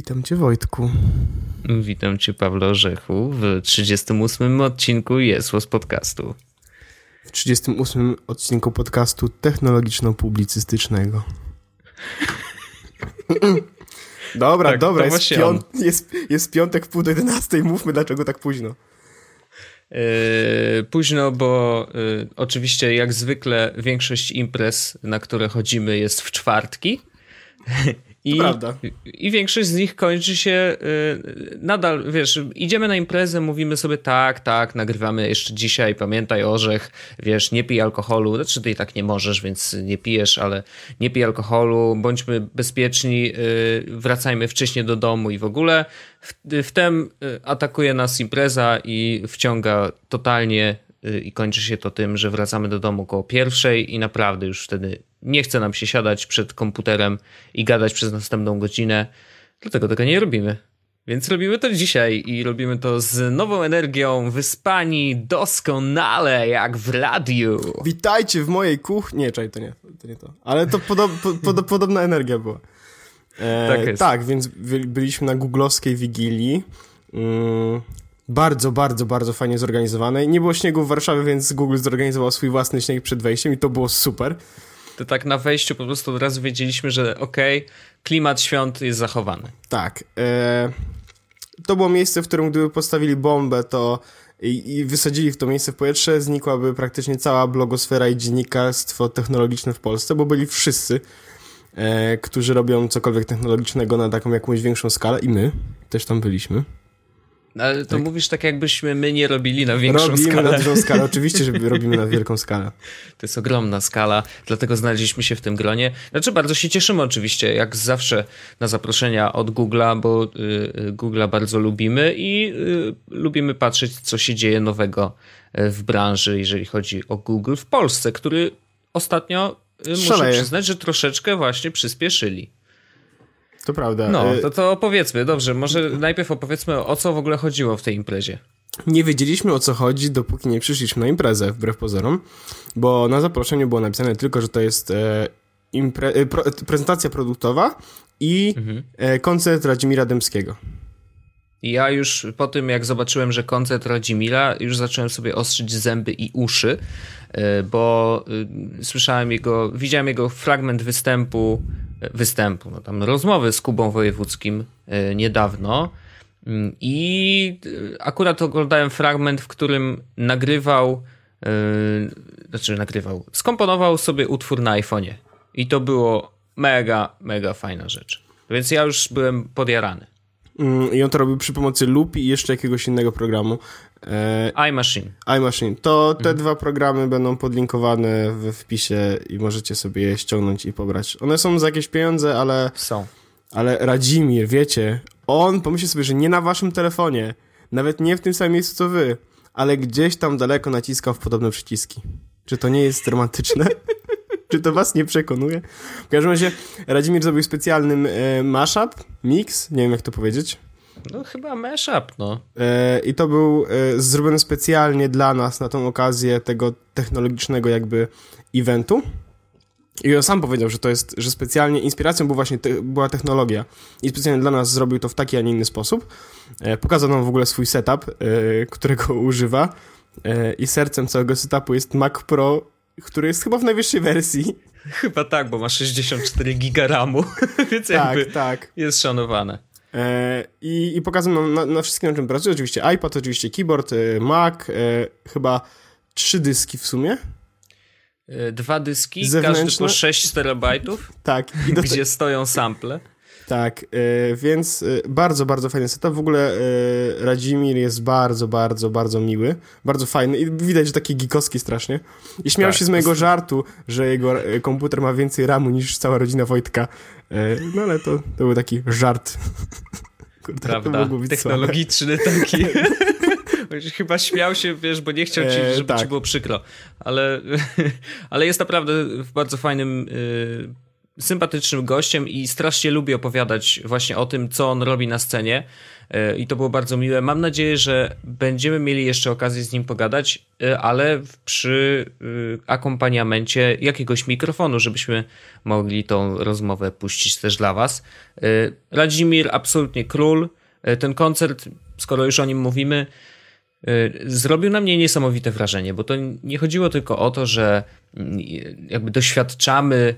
Witam cię Wojtku. Witam cię Pawle Orzechu w 38 odcinku Jest z podcastu. W 38 odcinku podcastu technologiczno-publicystycznego. dobra, tak, dobra, jest, piąt, jest, jest piątek w pół do 11, mówmy dlaczego tak późno. Yy, późno, bo yy, oczywiście jak zwykle większość imprez, na które chodzimy jest w czwartki. I, prawda. I większość z nich kończy się y, nadal, wiesz, idziemy na imprezę, mówimy sobie tak, tak, nagrywamy jeszcze dzisiaj, pamiętaj orzech, wiesz, nie pij alkoholu, znaczy ty i tak nie możesz, więc nie pijesz, ale nie pij alkoholu, bądźmy bezpieczni, y, wracajmy wcześniej do domu i w ogóle. Wtem y, atakuje nas impreza i wciąga totalnie i kończy się to tym, że wracamy do domu koło pierwszej i naprawdę już wtedy nie chce nam się siadać przed komputerem i gadać przez następną godzinę, dlatego tego nie robimy. Więc robimy to dzisiaj i robimy to z nową energią, wyspani doskonale, jak w radiu. Witajcie w mojej kuchni. Nie, czekaj, to nie, to nie to. Ale to podo pod podobna energia była. E, tak, tak, więc byliśmy na googlowskiej wigilii. Mm, bardzo, bardzo, bardzo fajnie zorganizowanej. Nie było śniegu w Warszawie, więc Google zorganizował swój własny śnieg przed wejściem i to było super to tak na wejściu po prostu od razu wiedzieliśmy, że okej, okay, klimat świąt jest zachowany. Tak. E, to było miejsce, w którym gdyby postawili bombę, to i, i, wysadzili w to miejsce w powietrze, znikłaby praktycznie cała blogosfera i dziennikarstwo technologiczne w Polsce, bo byli wszyscy, e, którzy robią cokolwiek technologicznego na taką jakąś większą skalę i my też tam byliśmy. Ale to tak. mówisz tak, jakbyśmy my nie robili na większą robimy skalę. Robimy na dużą skalę, oczywiście, że robimy na wielką skalę. To jest ogromna skala, dlatego znaleźliśmy się w tym gronie. Znaczy, bardzo się cieszymy oczywiście, jak zawsze, na zaproszenia od Google'a, bo y, Google'a bardzo lubimy i y, lubimy patrzeć, co się dzieje nowego y, w branży, jeżeli chodzi o Google w Polsce, który ostatnio, y, muszę przyznać, że troszeczkę właśnie przyspieszyli. To prawda. No, to, to opowiedzmy, dobrze, może najpierw opowiedzmy o co w ogóle chodziło w tej imprezie. Nie wiedzieliśmy o co chodzi, dopóki nie przyszliśmy na imprezę, wbrew pozorom, bo na zaproszeniu było napisane tylko, że to jest e, impre, e, pro, prezentacja produktowa i mhm. e, koncert Radzimira Dębskiego. Ja już po tym, jak zobaczyłem, że koncert Radzimira, już zacząłem sobie ostrzyć zęby i uszy, e, bo e, słyszałem jego, widziałem jego fragment występu występu, no tam rozmowy z Kubą Wojewódzkim e, niedawno mm, i e, akurat oglądałem fragment, w którym nagrywał, yy, znaczy nagrywał, skomponował sobie utwór na iPhone'ie i to było mega, mega fajna rzecz. Więc ja już byłem podjarany. Mm, I on to robił przy pomocy Loop i jeszcze jakiegoś innego programu. E, iMachine. iMachine. To te mhm. dwa programy będą podlinkowane w wpisie i możecie sobie je ściągnąć i pobrać. One są za jakieś pieniądze, ale... Są. Ale Radzimir, wiecie, on pomyśli sobie, że nie na waszym telefonie, nawet nie w tym samym miejscu co wy, ale gdzieś tam daleko naciskał w podobne przyciski. Czy to nie jest romantyczne? Czy to was nie przekonuje? W każdym razie Radzimir zrobił specjalny e, mashup, mix, nie wiem jak to powiedzieć. No chyba mashup, no. E, I to był e, zrobiony specjalnie dla nas na tą okazję tego technologicznego jakby eventu. I on sam powiedział, że to jest, że specjalnie inspiracją był właśnie te, była technologia i specjalnie dla nas zrobił to w taki, a nie inny sposób. E, pokazał nam w ogóle swój setup, e, którego używa e, i sercem całego setupu jest Mac Pro, który jest chyba w najwyższej wersji. Chyba tak, bo ma 64 giga RAMu, więc tak, jakby tak. jest szanowane. E, I, i pokazują nam na, na wszystkim, na czym pracuje. Oczywiście iPad, oczywiście keyboard, e, Mac, e, chyba trzy dyski w sumie. Dwa dyski, Zewnętrzne. każdy po 6 terabajtów. Tak. I do gdzie stoją sample. Tak, y, więc y, bardzo, bardzo fajny setup. W ogóle y, Radzimir jest bardzo, bardzo, bardzo miły. Bardzo fajny i widać, że taki gikowski strasznie. I śmiał tak, się z mojego żartu, że jego komputer ma więcej ramu niż cała rodzina Wojtka. No ale to, to był taki żart. Kurde, Prawda, technologiczny słabe. taki. Chyba śmiał się, wiesz, bo nie chciał ci, żeby tak. ci było przykro. Ale, ale jest naprawdę w bardzo fajnym sympatycznym gościem i strasznie lubi opowiadać właśnie o tym, co on robi na scenie. e, i to było bardzo miłe. Mam nadzieję, że będziemy mieli jeszcze okazję z nim pogadać, e, ale przy akompaniamencie jakiegoś mikrofonu, żebyśmy mogli tą rozmowę puścić też dla was. Radzimir, absolutnie król. Ten koncert, skoro już o nim mówimy, zrobił na mnie niesamowite wrażenie, bo to nie chodziło tylko o to, że mm, jakby doświadczamy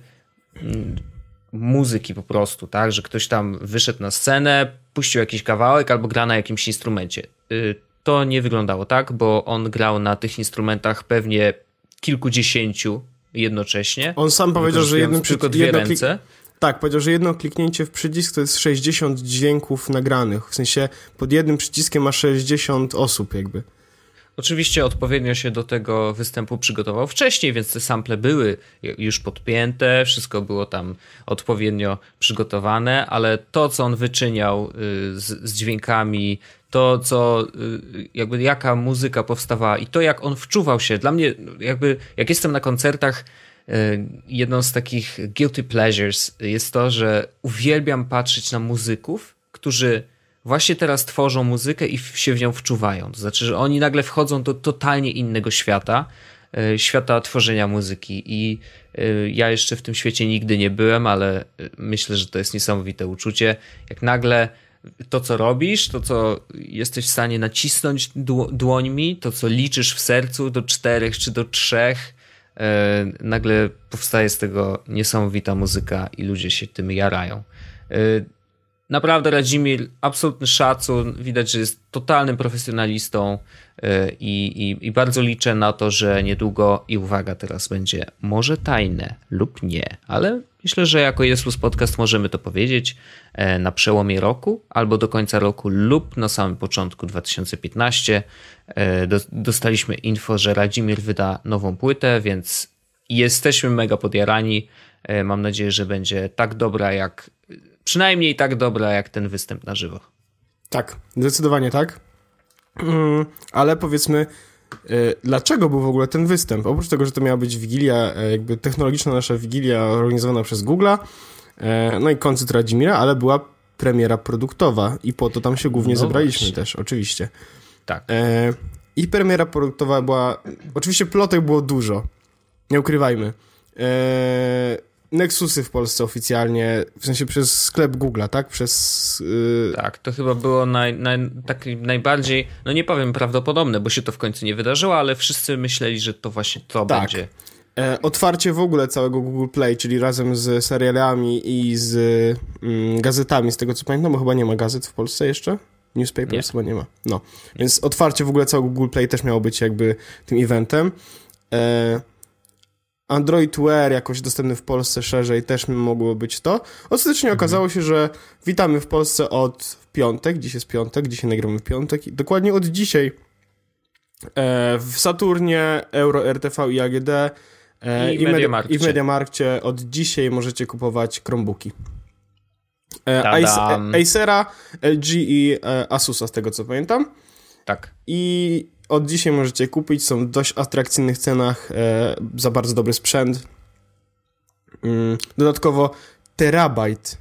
muzyki po prostu, tak, że ktoś tam wyszedł na scenę, puścił jakiś kawałek albo gra na jakimś instrumencie. Y, to nie wyglądało tak, bo on grał na tych instrumentach pewnie kilkudziesięciu jednocześnie. On sam powiedział, że jednym tylko dwie jedno ręce. Tak, powiedział, że jedno kliknięcie w przycisk to jest 60 dźwięków nagranych. W sensie pod jednym przyciskiem ma 60 osób jakby. Oczywiście odpowiednio się do tego występu przygotował wcześniej, więc te sample były już podpięte, wszystko było tam odpowiednio przygotowane, ale to, co on wyczyniał y, z, z dźwiękami, to, co, y, jakby jaka muzyka powstawała i to, jak on wczuwał się. Dla mnie, jakby, jak jestem na koncertach, y, jedną z takich guilty pleasures jest to, że uwielbiam patrzeć na muzyków, którzy właśnie teraz tworzą muzykę i się w nią wczuwają. To znaczy, że oni nagle wchodzą do totalnie innego świata, e, świata tworzenia muzyki. I e, ja jeszcze w tym świecie nigdy nie byłem, ale e, myślę, że to jest niesamowite uczucie. Jak nagle to, co robisz, to, co jesteś w stanie nacisnąć dłońmi, to, co liczysz w sercu do czterech czy do trzech, nagle powstaje z tego niesamowita muzyka i ludzie się tym jarają. Naprawdę Radzimir, absolutny szacun, widać, że jest totalnym profesjonalistą e, i, i, i, bardzo liczę na to, że niedługo i uwaga, teraz będzie może tajne lub nie, ale myślę, że jako Jesus Podcast możemy to powiedzieć e, na przełomie roku albo do końca roku lub na samym początku 2015 e, dostaliśmy info, że Radzimir wyda nową płytę, więc jesteśmy mega podjarani. Mam nadzieję, że będzie tak dobra jak przynajmniej tak dobra jak ten występ na żywo. Tak, zdecydowanie tak. Mm, ale powiedzmy, y, dlaczego był w ogóle ten występ? Oprócz tego, że to miała być wigilia, e, jakby technologiczna nasza wigilia organizowana przez Google'a, e, no i koncert Radzimira, ale była premiera produktowa i po to tam się głównie no zebraliśmy właśnie. też, oczywiście. Tak. E, I premiera produktowa była, oczywiście plotek było dużo, nie ukrywajmy. Nexusy w Polsce oficjalnie, w sensie przez sklep Google'a, tak? Przez... Yy... Tak, to chyba było naj, naj, tak najbardziej, no nie powiem prawdopodobne, bo się to w końcu nie wydarzyło, ale wszyscy myśleli, że to właśnie to tak. będzie. E, otwarcie w ogóle całego Google Play, czyli razem z serialami i z mm, gazetami, z tego co pamiętam, bo chyba nie ma gazet w Polsce jeszcze. Newspapers nie. chyba nie ma. No. Więc otwarcie w ogóle całego Google Play też miało być jakby tym eventem. E, Android Wear jakoś dostępny w Polsce szerzej też mogło być to. Ostatecznie mhm. okazało się, że witamy w Polsce od piątek, dziś jest piątek, dzisiaj nagramy w piątek i dokładnie od dzisiaj e, w Saturnie, Euro, RTV i AGD e, i, i, i w Mediamarkcie od dzisiaj możecie kupować Chromebooki. E, Acera, LG i e, Asusa z tego co pamiętam. Tak. I od dzisiaj możecie kupić, są w dość atrakcyjnych cenach e, za bardzo dobry sprzęt. Mm, dodatkowo terabajt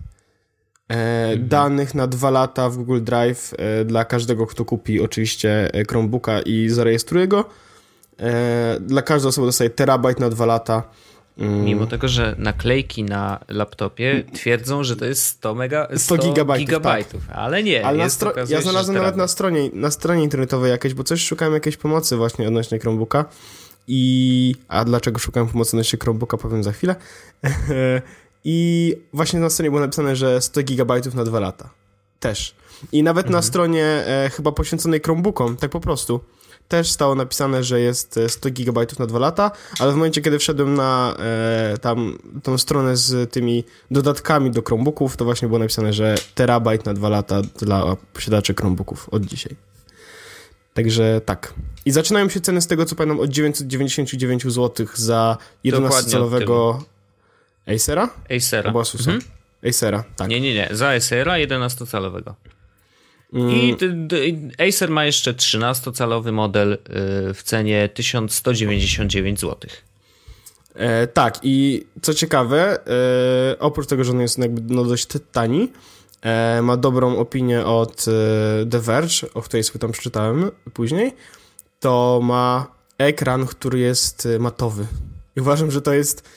e, mhm. danych na dwa lata w Google Drive e, dla każdego, kto kupi oczywiście Chromebooka i zarejestruje go. Dla każdej osoby dostaje terabajt na dwa lata Mm. Mimo tego, że naklejki na laptopie twierdzą, że to jest 100, mega, 100, 100 gigabajtów, gigabajtów tak. ale nie. Ale jest, stro- ja znalazłem nawet na stronie, na stronie internetowej jakieś, bo coś szukałem jakiejś pomocy właśnie odnośnie Chromebooka i... A dlaczego szukałem pomocy odnośnie Chromebooka powiem za chwilę. I właśnie na stronie było napisane, że 100 gigabajtów na dwa lata. Też. I nawet mhm. na stronie e, chyba poświęconej Chromebookom, tak po prostu, też stało napisane, że jest 100 e, GB na 2 lata, ale w momencie, kiedy wszedłem na e, tam tą stronę z tymi dodatkami do Chromebooków, to właśnie było napisane, że terabajt na 2 lata dla posiadaczy Chromebooków od dzisiaj. Także tak. I zaczynają się ceny z tego, co pamiętam, od 999 zł za 11-calowego Acera? Acera. Mhm. Acera, tak. Nie, nie, nie. Za Acera 11-calowego. I mm. Acer ma jeszcze 13-calowy model y, w cenie 1199 zł. E, tak, i co ciekawe, e, oprócz tego, że on jest jakby no dość tani, e, ma dobrą opinię od e, The Verge, o której sobie tam przeczytałem później, to ma ekran, który jest e, matowy. I uważam, że to jest,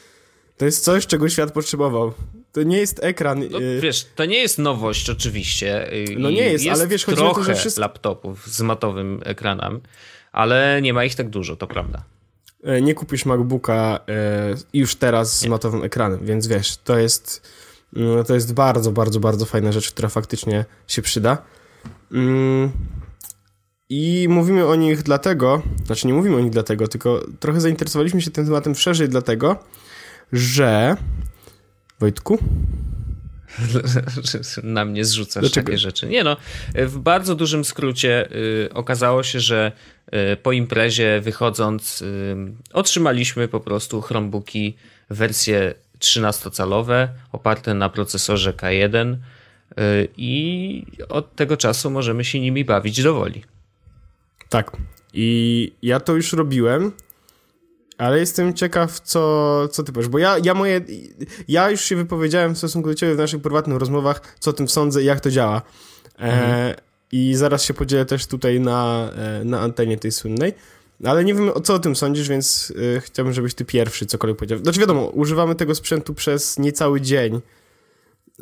to jest coś, czego świat potrzebował. To nie jest ekran. No, wiesz, to nie jest nowość oczywiście. No nie jest, jest ale wiesz, chodzi o to, że wszystko... laptopów z matowym ekranem, ale nie ma ich tak dużo, to prawda. Nie kupisz MacBooka już teraz z matowym ekranem, więc wiesz, to jest no, to jest bardzo, bardzo, bardzo fajna rzecz, która faktycznie się przyda. Mm, I mówimy o nich dlatego, znaczy nie mówimy o nich dlatego, tylko trochę zainteresowaliśmy się tym tematem szerzej dlatego, że Wojtku? Na mnie zrzucasz Dlaczego? takie rzeczy. Nie no, w bardzo dużym skrócie y, okazało się, że y, po imprezie wychodząc y, otrzymaliśmy po prostu Chromebooki wersję 13-calowe oparte na procesorze K1 y, i od tego czasu możemy się nimi bawić dowoli. Tak. I ja to już robiłem, ale jestem ciekaw, co, co ty powiesz, bo ja, ja moje, ja już się wypowiedziałem w stosunku do ciebie w naszych prywatnych rozmowach, co o tym sądzę i jak to działa. E, mhm. E, I zaraz się podzielę też tutaj na, e, na antenie tej słynnej. Ale nie wiem, co o tym sądzisz, więc y, chciałbym, żebyś ty pierwszy cokolwiek powiedział. Znaczy wiadomo, używamy tego sprzętu przez niecały dzień.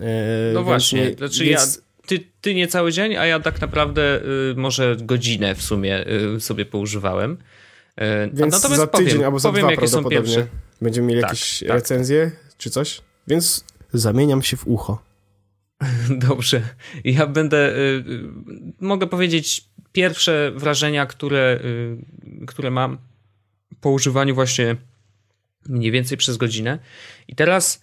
E, no właśnie, nie, znaczy więc... ja, ty, ty nie cały dzień, a ja tak naprawdę y, może godzinę w sumie y, sobie poużywałem. E, więc Natomiast za tydzień powiem, albo za powiem, dwa prawdopodobnie będziemy mieli tak, jakieś tak. recenzje czy coś. Więc zamieniam się w ucho. Dobrze. Ja będę. Y, mogę powiedzieć pierwsze wrażenia, które, y, które mam po używaniu właśnie mniej więcej przez godzinę. I teraz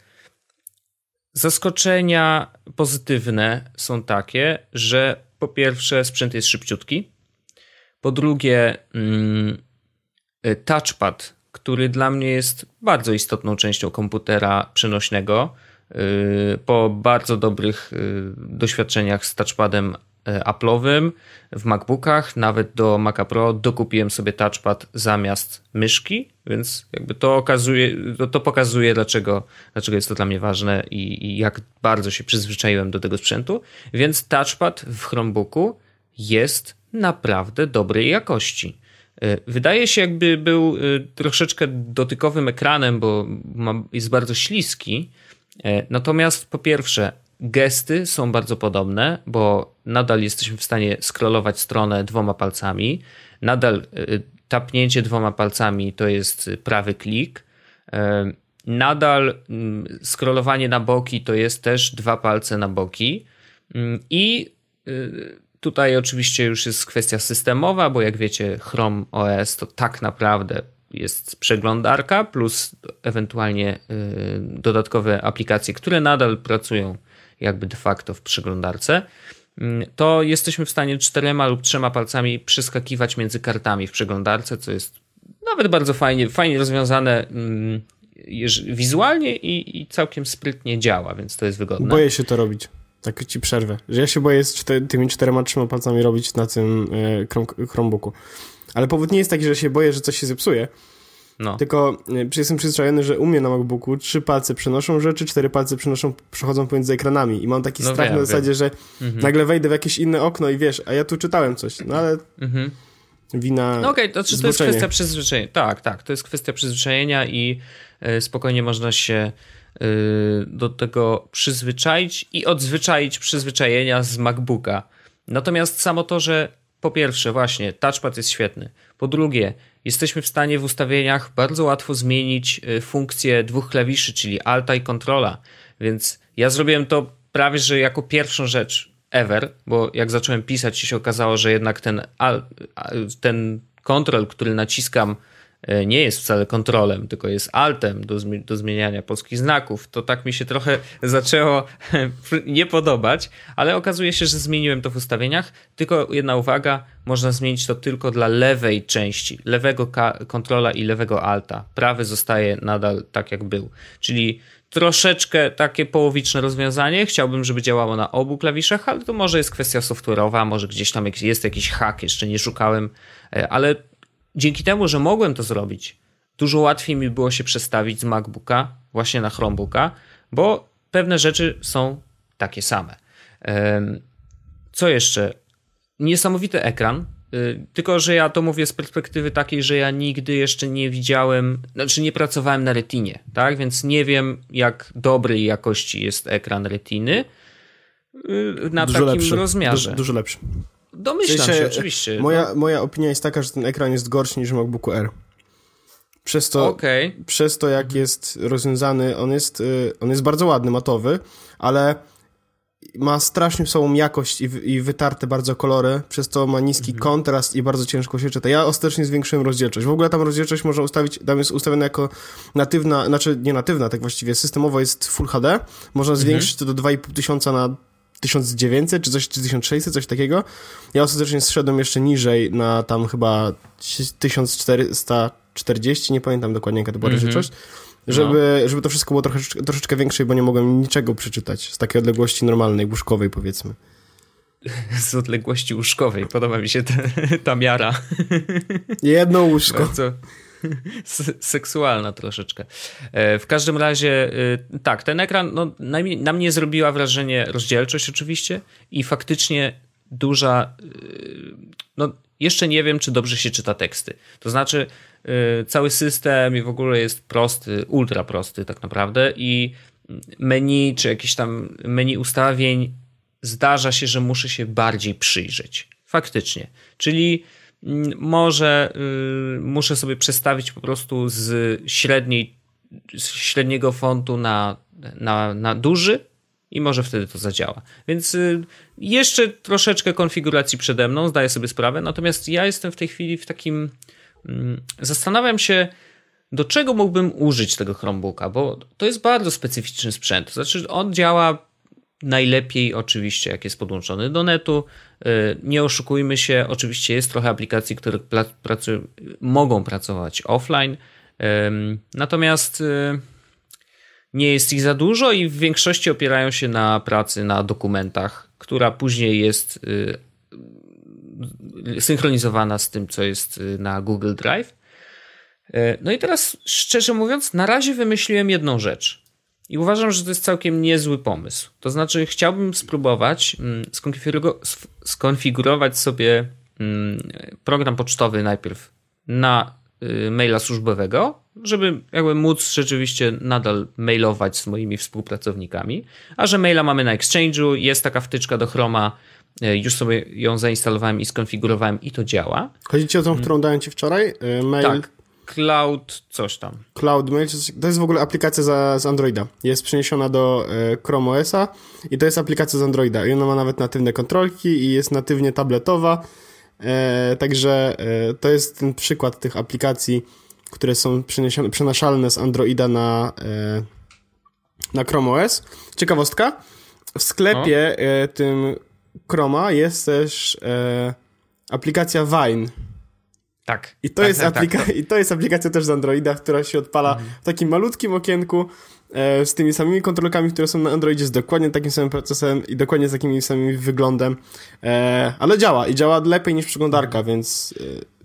zaskoczenia pozytywne są takie, że po pierwsze sprzęt jest szybciutki, po drugie mm, touchpad, który dla mnie jest bardzo istotną częścią komputera przenośnego, y, po bardzo dobrych y, doświadczeniach z touchpadem Apple'owym w MacBookach, nawet do Maca Pro dokupiłem sobie touchpad zamiast myszki, więc jakby to okazuje, to pokazuje dlaczego, dlaczego jest to dla mnie ważne i, i, jak bardzo się przyzwyczaiłem do tego sprzętu. Więc touchpad w Chromebooku jest naprawdę dobrej jakości. E, wydaje się, jakby był e, troszeczkę dotykowym ekranem, bo jest bardzo śliski. Natomiast po pierwsze, gesty są bardzo podobne, bo nadal jesteśmy w stanie scrollować stronę dwoma palcami. Nadal tapnięcie dwoma palcami to jest prawy klik. Nadal mm, scrollowanie na boki to jest też dwa palce na boki. Mm, I y, tutaj oczywiście już jest kwestia systemowa, bo jak wiecie, Chrome OS to tak naprawdę jest przeglądarka plus ewentualnie dodatkowe aplikacje, które nadal pracują jakby de facto w przeglądarce, mm, to jesteśmy w stanie czterema lub trzema palcami przeskakiwać między kartami w przeglądarce, co jest nawet bardzo fajnie, fajnie rozwiązane mm, wizualnie i, i całkiem sprytnie działa, więc to jest wygodne. Boję się to robić. Tak ci przerwę. Że ja się boję z czter tymi czterema, trzema palcami robić na tym e, Chromebooku. Ale powód nie jest taki, że się boję, że coś się zepsuje, no. Tylko y, jestem przyzwyczajony, że u mnie na MacBooku trzy palce przenoszą rzeczy, cztery palce przenoszą, przechodzą pomiędzy ekranami i mam taki no strach wiem, na zasadzie, wiem. że mhm. nagle wejdę w jakieś inne okno i wiesz, a ja tu czytałem coś, no ale mhm. wina No okej, okay, to, to jest kwestia przyzwyczajenia. Tak, tak, to jest kwestia przyzwyczajenia i y, spokojnie można się y, do tego przyzwyczaić i odzwyczaić przyzwyczajenia z MacBooka. Natomiast samo to, że po pierwsze, właśnie, touchpad jest świetny. Po drugie, jesteśmy w stanie w ustawieniach bardzo łatwo zmienić y, funkcję dwóch klawiszy, czyli Alta i Controla. Więc ja zrobiłem to prawie że jako pierwszą rzecz ever, bo jak zacząłem pisać, się okazało, że jednak ten, ten kontrol, który naciskam nie jest wcale kontrolem, tylko jest altem do, do zmieniania polskich znaków, to tak mi się trochę zaczęło nie podobać, ale okazuje się, że zmieniłem to w ustawieniach. Tylko jedna uwaga, można zmienić to tylko dla lewej części, lewego kontrola i lewego alta. Prawy zostaje nadal tak jak był. Czyli troszeczkę takie połowiczne rozwiązanie. Chciałbym, żeby działało na obu klawiszach, ale to może jest kwestia software'owa, może gdzieś tam jest jakiś hack, jeszcze nie szukałem, e, ale dzięki temu, że mogłem to zrobić, dużo łatwiej mi było się przestawić z MacBooka właśnie na Chromebooka, bo pewne rzeczy są takie same. Co jeszcze? Niesamowity ekran, y, tylko, że ja to mówię z perspektywy takiej, że ja nigdy jeszcze nie widziałem, znaczy nie pracowałem na retinie, tak? Więc nie wiem, jak dobrej jakości jest ekran retiny y, na dużo takim lepszy. rozmiarze. Du dużo lepszy. Domyślam sensie, się, oczywiście. Moja, no. moja opinia jest taka, że ten ekran jest gorszy niż w MacBooku R. Przez to, okay. przez to jak jest rozwiązany, on jest, y, on jest bardzo ładny, matowy, ale ma strasznie słabą jakość i, i wytarte bardzo kolory, przez to ma niski mhm. kontrast i bardzo ciężko się czyta. Ja ostatecznie zwiększyłem rozdzielczość. W ogóle tam rozdzielczość można ustawić, tam jest ustawiona jako natywna, znaczy nie natywna, tak właściwie systemowo jest Full HD. Można mhm. zwiększyć to do 2,5 na 1900 czy coś, czy 1600, coś takiego. Ja ostatecznie zszedłem jeszcze niżej na tam chyba 1440, nie pamiętam dokładnie jaka to była mm -hmm. żeby, no. żeby to wszystko było troszeczkę, troszeczkę większe, bo nie mogłem niczego przeczytać z takiej odległości normalnej, łóżkowej powiedzmy. Z odległości łóżkowej, podoba mi się ta, ta miara. Jedno łóżko. Bardzo seksualna troszeczkę. E, w każdym razie, e, tak, ten ekran no, na mnie zrobiła wrażenie rozdzielczość oczywiście i faktycznie duża, e, no jeszcze nie wiem, czy dobrze się czyta teksty. To znaczy, cały system i w ogóle jest prosty, ultra prosty tak naprawdę i menu, czy jakieś tam menu ustawień zdarza się, że muszę się bardziej przyjrzeć. Faktycznie. Czyli może y, muszę sobie przestawić po prostu z średniej, z średniego fontu na, na, na duży i może wtedy to zadziała. Więc y, jeszcze troszeczkę konfiguracji przede mną, zdaję sobie sprawę, natomiast ja jestem w tej chwili w takim. Mm, zastanawiam się, do czego mógłbym użyć tego Chromebooka, bo to jest bardzo specyficzny sprzęt. Znaczy, on działa Najlepiej oczywiście, jak jest podłączony do netu. Y, nie oszukujmy się, oczywiście jest trochę aplikacji, które mogą pracować offline, natomiast y, nie jest ich za dużo i w większości opierają się na pracy na dokumentach, która później jest y, synchronizowana z tym, co jest na Google Drive. No i teraz, szczerze mówiąc, na razie wymyśliłem jedną rzecz. I uważam, że to jest całkiem niezły pomysł. To znaczy, chciałbym spróbować mm, skonfigurować sobie mm, program pocztowy najpierw na y, maila służbowego, żeby jakby móc rzeczywiście nadal mailować z moimi współpracownikami. A że maila mamy na Exchange'u, jest taka wtyczka do Chroma, y, już sobie ją zainstalowałem i skonfigurowałem i to działa. Chodzi ci o tą, którą dałem ci wczoraj? Y, mail tak. Cloud coś tam. Cloud Mail, to jest w ogóle aplikacja za, z Androida. Jest przeniesiona do e, Chrome OS-a i to jest aplikacja z Androida. I ona ma nawet natywne kontrolki i jest natywnie tabletowa. E, także e, to jest ten przykład tych aplikacji, które są przenaszalne z Androida na, e, na Chrome OS. Ciekawostka. W sklepie e, tym Chroma jest też e, aplikacja Vine tak. I to, tak, jest, tak, aplika- tak, I to jest aplikacja też z Androida, która się odpala mhm. w takim malutkim okienku e, z tymi samymi kontrolkami, które są na Androidzie, z dokładnie takim samym procesem i dokładnie z takim samym wyglądem. E, ale działa i działa lepiej niż przeglądarka, mhm. więc...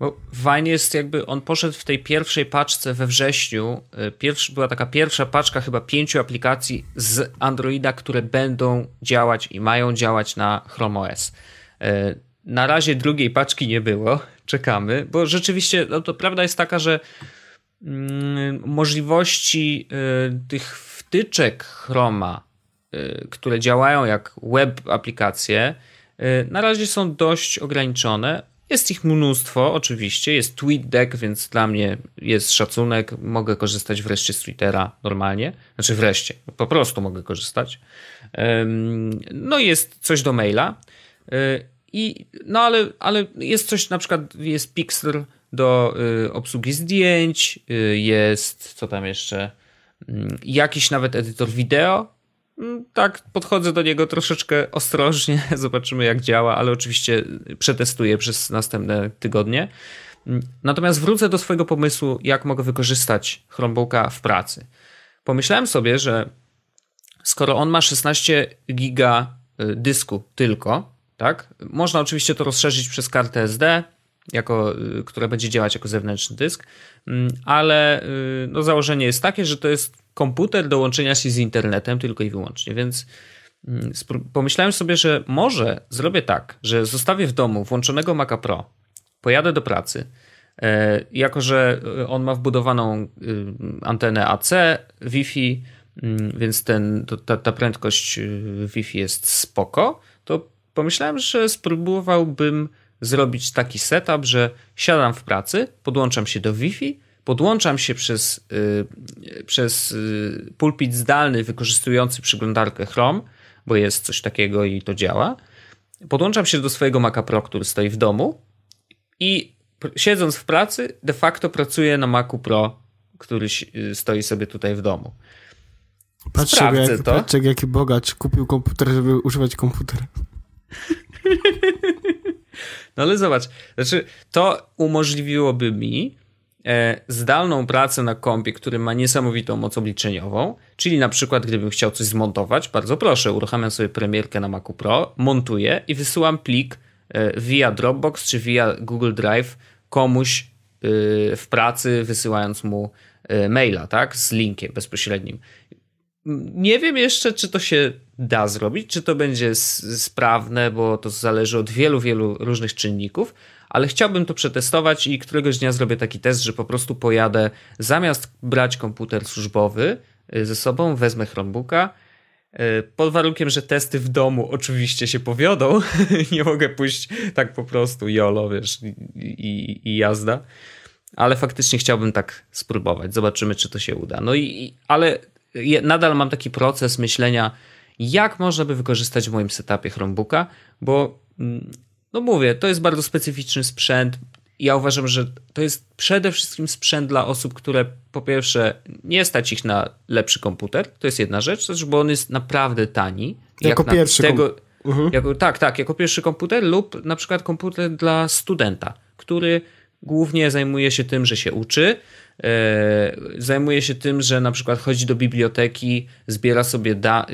E... Vine jest jakby, on poszedł w tej pierwszej paczce we wrześniu. E, pierwszy, była taka pierwsza paczka chyba pięciu aplikacji z Androida, które będą działać i mają działać na Chrome OS. E, na razie drugiej paczki nie było, czekamy, bo rzeczywiście no to prawda jest taka, że mm, możliwości y, tych wtyczek Chroma, y, które działają jak web aplikacje, y, na razie są dość ograniczone. Jest ich mnóstwo, oczywiście. Jest TweetDeck, więc dla mnie jest szacunek. Mogę korzystać wreszcie z Twittera normalnie. Znaczy wreszcie, po prostu mogę korzystać. No jest coś do maila. I, no ale, ale jest coś, na przykład jest Pixel do y, obsługi zdjęć, y, jest, co tam jeszcze, y, jakiś nawet edytor wideo. Mm, tak, podchodzę do niego troszeczkę ostrożnie, zobaczymy jak działa, ale oczywiście przetestuję przez następne tygodnie. Mm, natomiast wrócę do swojego pomysłu, jak mogę wykorzystać Chromebooka w pracy. Pomyślałem sobie, że skoro on ma 16 giga y, dysku tylko, tak? Można oczywiście to rozszerzyć przez kartę SD, jako, y, która będzie działać jako zewnętrzny dysk, mm, ale y, no, założenie jest takie, że to jest komputer do łączenia się z internetem tylko i wyłącznie, więc mm, pomyślałem sobie, że może zrobię tak, że zostawię w domu włączonego Maca Pro, pojadę do pracy, e, jako że on ma wbudowaną y, antenę AC, Wi-Fi, mm, więc ten, ta, ta prędkość y, Wi-Fi jest spoko, pomyślałem, że spróbowałbym zrobić taki setup, że siadam w pracy, podłączam się do Wi-Fi, podłączam się przez, yy, przez yy, pulpit zdalny wykorzystujący przeglądarkę Chrome, bo jest coś takiego i to działa. Podłączam się do swojego Maca Pro, który stoi w domu i siedząc w pracy, de facto pracuję na Macu Pro, który y, stoi sobie tutaj w domu. Patrzcie, jak, to. Patrzcie, jaki bogacz kupił komputer, żeby używać komputera. No ale zobacz, znaczy to umożliwiłoby mi e, zdalną pracę na kompie, który ma niesamowitą moc obliczeniową, czyli na przykład gdybym chciał coś zmontować, bardzo proszę, uruchamiam sobie premierkę na Macu Pro, montuję i wysyłam plik e, via Dropbox czy via Google Drive komuś e, w pracy, wysyłając mu maila, tak, z linkiem bezpośrednim. Nie wiem jeszcze, czy to się da zrobić, czy to będzie sprawne, bo to zależy od wielu, wielu różnych czynników, ale chciałbym to przetestować i któregoś dnia zrobię taki test, że po prostu pojadę, zamiast brać komputer służbowy y, ze sobą, wezmę Chromebooka, y, pod warunkiem, że testy w domu oczywiście się powiodą. Nie mogę pójść tak po prostu jolo, wiesz, i, i, i jazda. Ale faktycznie chciałbym tak spróbować. Zobaczymy, czy to się uda. No i, ale nadal mam taki proces myślenia, jak można by wykorzystać w moim setupie Chromebooka, bo mm, no mówię, to jest bardzo specyficzny sprzęt. Ja uważam, że to jest przede wszystkim sprzęt dla osób, które po pierwsze nie stać ich na lepszy komputer, to jest jedna rzecz, też, bo on jest naprawdę tani. Jako jak pierwszy tego, mhm. jako, Tak, tak, jako pierwszy komputer lub na przykład komputer dla studenta, który głównie zajmuje się tym, że się uczy, zajmuje się tym, że na przykład chodzi do biblioteki, zbiera sobie da,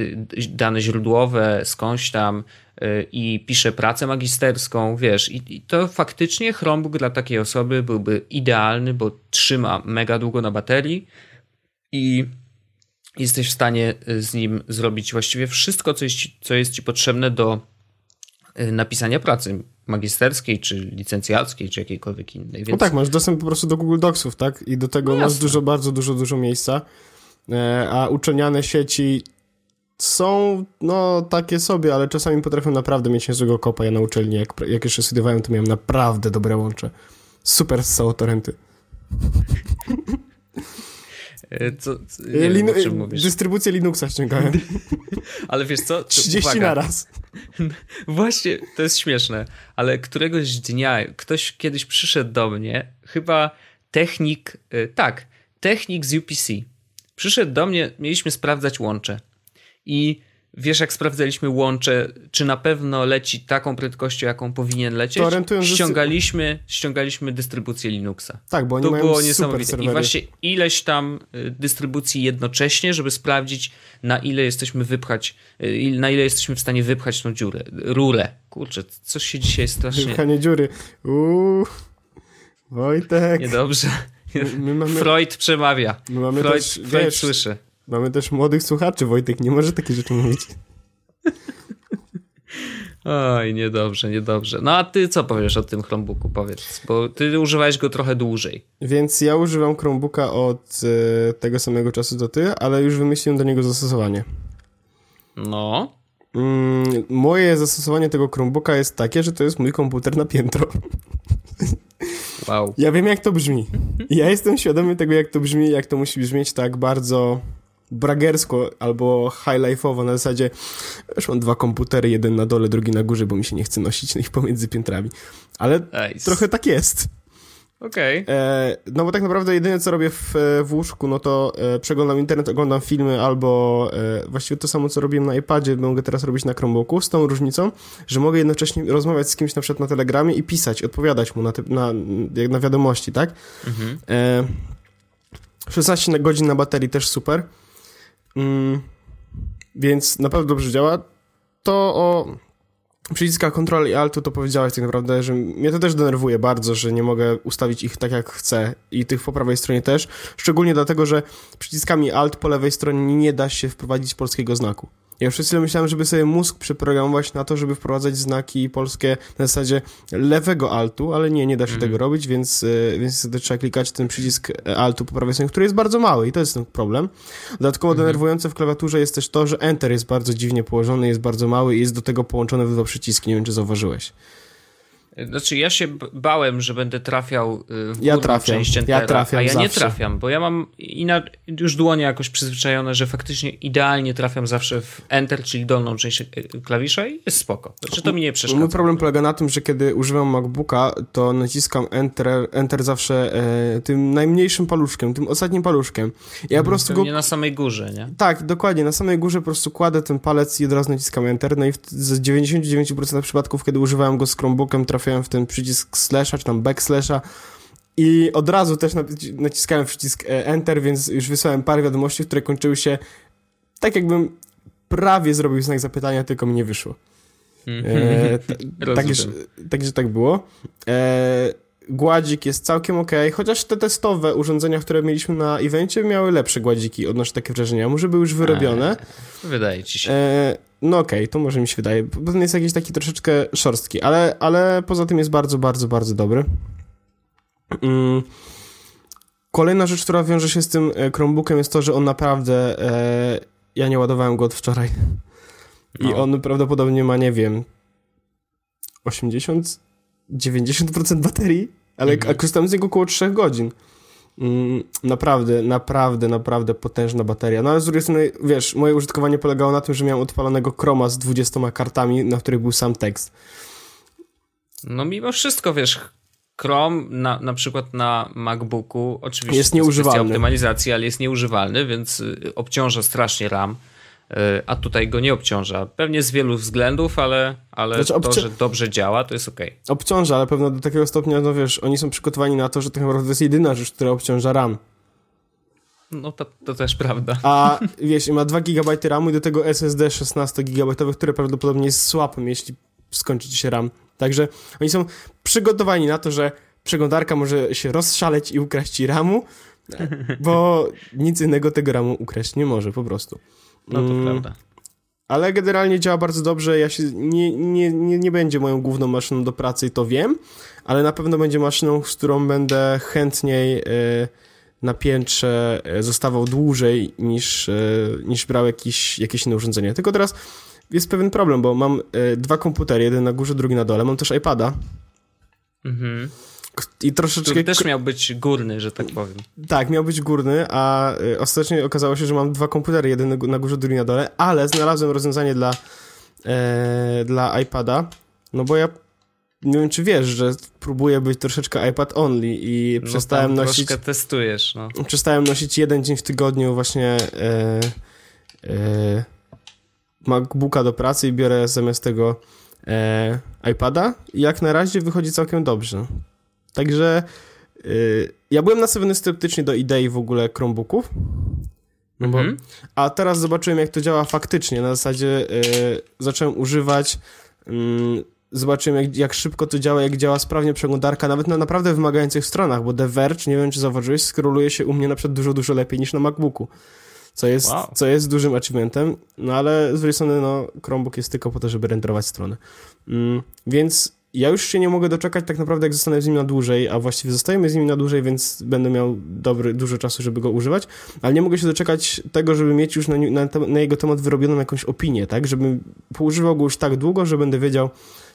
dane źródłowe skądś tam e, i pisze pracę magisterską, wiesz, i, i to faktycznie Chromebook dla takiej osoby byłby idealny, bo trzyma mega długo na baterii i jesteś w stanie z nim zrobić właściwie wszystko, co jest, co jest ci potrzebne do e, napisania pracy magisterskiej, czy licencjackiej, czy jakiejkolwiek innej. Więc... No tak, masz dostęp po prostu do Google Docsów, tak? I do tego no masz dużo, bardzo dużo, dużo miejsca. E, a uczelniane sieci są, no, takie sobie, ale czasami potrafią naprawdę mieć niezłego kopa. Ja na uczelni, jak, jak jeszcze studiowałem, to miałem naprawdę dobre łącze. Super z torrenty. E, co, co, nie Linu wiem, dystrybucję Linuxa ściągałem. ale wiesz co? 30 uwaga. na raz. Właśnie, to jest śmieszne, ale któregoś dnia ktoś kiedyś przyszedł do mnie, chyba technik, e, tak, technik z UPC. Przyszedł do mnie, mieliśmy sprawdzać łącze. I wiesz, jak sprawdzaliśmy łącze, czy na pewno leci taką prędkością, jaką powinien lecieć, to ściągaliśmy, ściągaliśmy dystrybucję Linuxa. Tak, bo oni to mają było niesamowite. I właśnie ileś tam y, dystrybucji jednocześnie, żeby sprawdzić, na ile jesteśmy wypchać, y, na ile jesteśmy w stanie wypchać tą dziurę, rurę. Kurczę, coś się dzisiaj strasznie... Wypchanie dziury. Uuu, Wojtek. Niedobrze. My mamy... Freud przemawia. My mamy Freud, też, Freud wiesz, słyszy. Mamy też młodych słuchaczy, Wojtek nie może takie rzeczy mówić. Oj, niedobrze, niedobrze. No a ty co powiesz o tym Chromebooku, powiedz, bo ty używałeś go trochę dłużej. Więc ja używam Chromebooka od e, tego samego czasu do ty, ale już wymyśliłem do niego zastosowanie. No. Mm, moje zastosowanie tego Chromebooka jest takie, że to jest mój komputer na piętro. Wow. Ja wiem, jak to brzmi. Ja jestem świadomy tego, jak to brzmi, jak to musi brzmieć tak bardzo bragersko albo high-life'owo na zasadzie już mam dwa komputery, jeden na dole, drugi na górze, bo mi się nie chce nosić ich pomiędzy piętrami. Ale nice. trochę tak jest. Okej. Okay. E, no bo tak naprawdę jedyne, co robię w, w łóżku, no to e, przeglądam internet, oglądam filmy albo e, właściwie to samo, co robiłem na iPadzie, mogę teraz robić na Chromebooku, z tą różnicą, że mogę jednocześnie rozmawiać z kimś na przykład na Telegramie i pisać, odpowiadać mu na, te, na, na wiadomości, tak? Mhm. E, 16 godzin na baterii też super. Mm, więc naprawdę dobrze działa. To o przyciskach Ctrl i Alt to powiedziałeś tak naprawdę, że mnie to też denerwuje bardzo, że nie mogę ustawić ich tak jak chcę i tych po prawej stronie też, szczególnie dlatego, że przyciskami Alt po lewej stronie nie da się wprowadzić polskiego znaku. Ja przez chwilę myślałem, żeby sobie mózg przeprogramować na to, żeby wprowadzać znaki polskie na zasadzie lewego altu, ale nie, nie da się mm. tego robić, więc, y, więc trzeba klikać ten przycisk altu po prawej stronie, który jest bardzo mały i to jest ten problem. Dodatkowo mm. denerwujące w klawiaturze jest też to, że Enter jest bardzo dziwnie położony, jest bardzo mały i jest do tego połączony w dwa przyciski, nie wiem czy zauważyłeś. Znaczy ja się bałem, że będę trafiał y, w ja trafiam, część Entera, ja trafiam a ja zawsze. nie trafiam, bo ja mam ina- już dłonie jakoś przyzwyczajone, że faktycznie idealnie trafiam zawsze w Enter, czyli dolną część y, klawisza i jest spoko. Znaczy to mi nie przeszkadza. Mój problem polega na tym, że kiedy używam MacBooka, to naciskam Enter, enter zawsze e, tym najmniejszym paluszkiem, tym ostatnim paluszkiem. Ja po prostu prostu go... Nie na samej górze, nie? Tak, dokładnie. Na samej górze po prostu kładę ten palec i od razu naciskam Enter. No i w, z 99% przypadków, kiedy używałem go z Chromebookiem, trafiałem w ten przycisk slasha, czy tam backslasha i od razu też naciskałem przycisk e, Enter, więc już wysłałem parę wiadomości, które kończyły się tak jakbym prawie zrobił znak zapytania, tylko mi nie wyszło. E, także, także tak było. E, gładzik jest całkiem ok, chociaż te testowe urządzenia, które mieliśmy na evencie, miały lepsze gładziki, odnoszę takie wrażenia. Może były już wyrobione. A, wydaje ci się. E, no okej, okay, to może mi się wydaje. Potem jest jakiś taki troszeczkę szorstki, ale, ale poza tym jest bardzo, bardzo, bardzo dobry. Mm. Kolejna rzecz, która wiąże się z tym e, Chromebookiem jest to, że on naprawdę... E, ja nie ładowałem go od wczoraj. I no. on prawdopodobnie ma, nie wiem, 80, 90% baterii, ale mhm. korzystam z niego około 3 godzin. Mm, naprawdę, naprawdę, naprawdę potężna bateria. No ale z drugiej strony, wiesz, moje użytkowanie polegało na tym, że miałem odpalonego Chroma z 20 kartami, na których był sam tekst. No mimo wszystko, wiesz, Chrome na, na przykład na MacBooku oczywiście jest nieużywalny. optymalizacji, ale jest nieużywalny, więc y, obciąża strasznie RAM. Y, a tutaj go nie obciąża. Pewnie z wielu względów, ale, ale znaczy, to, że dobrze działa, to jest ok. Obciąża, ale pewno do takiego stopnia, no wiesz, oni są przygotowani na to, że tak naprawdę to jest jedyna rzecz, która obciąża RAM. No to, to też prawda. A wiesz, ma 2 GB RAMu i do tego SSD 16 GB, które prawdopodobnie jest słabym, jeśli skończy się RAM. Także oni są przygotowani na to, że przeglądarka może się rozszaleć i ukraść ci RAMu, bo nic innego tego RAMu ukraść nie może, po prostu. No to mm. prawda. Ale generalnie działa bardzo dobrze. Ja się nie, nie, nie, nie będzie moją główną maszyną do pracy i to wiem, ale na pewno będzie maszyną, z którą będę chętniej y, na piętrze e, zostawał dłużej niż, y, niż brał jakieś, jakieś inne urządzenie. Tylko teraz jest pewien problem, bo mam y, dwa komputery, jeden na górze, drugi na dole. Mam też iPada. Mhm. I troszeczkę... Który też miał być górny, że tak powiem. Tak, miał być górny, a y, ostatecznie okazało się, że mam dwa komputery, jeden na górze, drugi na dole, ale znalazłem rozwiązanie dla, e, dla iPada, no bo ja nie wiem, czy wiesz, że próbuję być troszeczkę iPad only i no przestałem nosić... troszkę testujesz, no. Przestałem nosić jeden dzień w tygodniu właśnie e, e, MacBooka do pracy i biorę zamiast tego e, iPada i jak na razie wychodzi całkiem dobrze. Także y, ja byłem nastawiony sceptycznie do idei w ogóle Chromebooków. No bo, -hmm. A teraz zobaczyłem, jak to działa faktycznie. Na zasadzie y, zacząłem używać, y, zobaczyłem, jak, jak, szybko to działa, jak działa sprawnie przeglądarka, nawet na naprawdę wymagających stronach, bo The Verge, nie wiem, czy zauważyłeś, skroluje się u mnie na przykład dużo, dużo lepiej niż na MacBooku. Co jest, wow. co jest dużym achievementem, no ale z drugiej strony, no, Chromebook jest tylko po to, żeby renderować strony. Mm, więc ja już się nie mogę doczekać tak naprawdę, jak zostanę z nim na dłużej, a właściwie zostajemy z nim na dłużej, więc będę miał dobry, dużo czasu, żeby go używać, ale nie mogę się doczekać tego, żeby mieć już na, na, na jego temat wyrobioną jakąś opinię, tak? Żebym poużywał go już tak długo, że będę wiedział,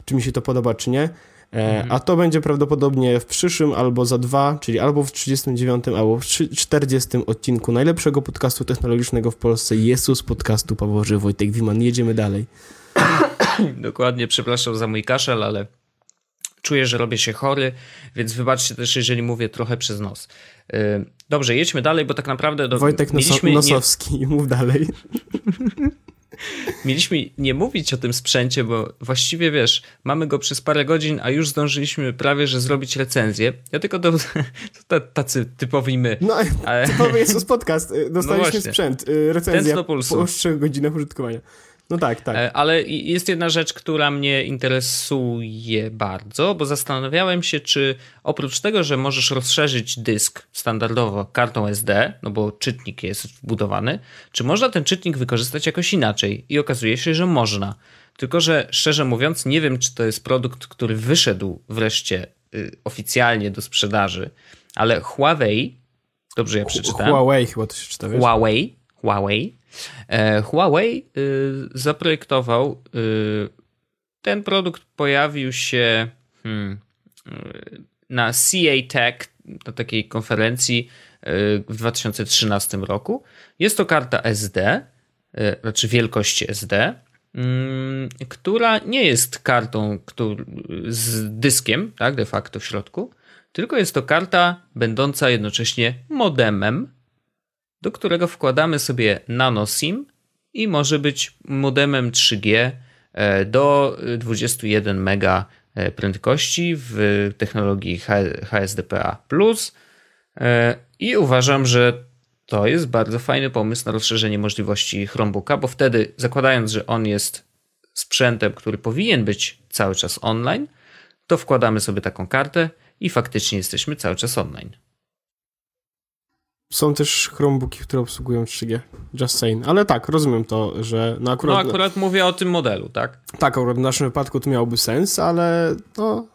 czy mi się to podoba, czy nie. E, mhm. A to będzie prawdopodobnie w przyszłym albo za dwa, czyli albo w 39, albo w 40 odcinku najlepszego podcastu technologicznego w Polsce, Jezus podcastu Pawoży Wojtek Wiman. Jedziemy dalej. Dokładnie, przepraszam za mój kaszel, ale czuję, że robię się chory, więc wybaczcie też, jeżeli mówię trochę przez nos. Y, dobrze, jedźmy dalej, bo tak naprawdę... Do... Wojtek Mieliśmy Nosowski, nie... mów dalej. Mieliśmy nie mówić o tym sprzęcie, bo właściwie wiesz, mamy go przez parę godzin, a już zdążyliśmy prawie, że zrobić recenzję. Ja tylko do, to tacy typowi my. No, ale... typowy jest podcast. Y, dostaliśmy no sprzęt, y, recenzja po 3 godzinach użytkowania. No tak, tak. E, ale jest jedna rzecz, która mnie interesuje bardzo, bo zastanawiałem się, czy oprócz tego, że możesz rozszerzyć dysk standardowo kartą SD, no bo czytnik jest wbudowany, czy można ten czytnik wykorzystać jakoś inaczej? I okazuje się, że można. Tylko, że szczerze mówiąc, nie wiem, czy to jest produkt, który wyszedł wreszcie y, oficjalnie do sprzedaży, ale Huawei, dobrze ja przeczytałem? Huawei chyba to się czyta, wiesz? Huawei, Huawei Huawei y, zaprojektował, y, ten produkt pojawił się hmm, y, na CA Tech, na takiej konferencji w 2013 roku. Jest to karta SD, znaczy wielkości SD, mm, która nie jest kartą z dyskiem, tak, de facto w środku, tylko jest to karta będąca jednocześnie modemem do którego wkładamy sobie nano SIM i może być modemem 3G e, do 21 mega e, prędkości w technologii HSDPA+. E, I uważam, że to jest bardzo fajny pomysł na rozszerzenie możliwości Chromebooka, bo wtedy zakładając, że on jest sprzętem, który powinien być cały czas online, to wkładamy sobie taką kartę i faktycznie jesteśmy cały czas online. Są też Chromebooki, które obsługują 3G. Just saying. Ale tak, rozumiem to, że no akurat... No akurat mówię o tym modelu, tak? Tak, akurat w naszym wypadku to miałoby sens, ale no...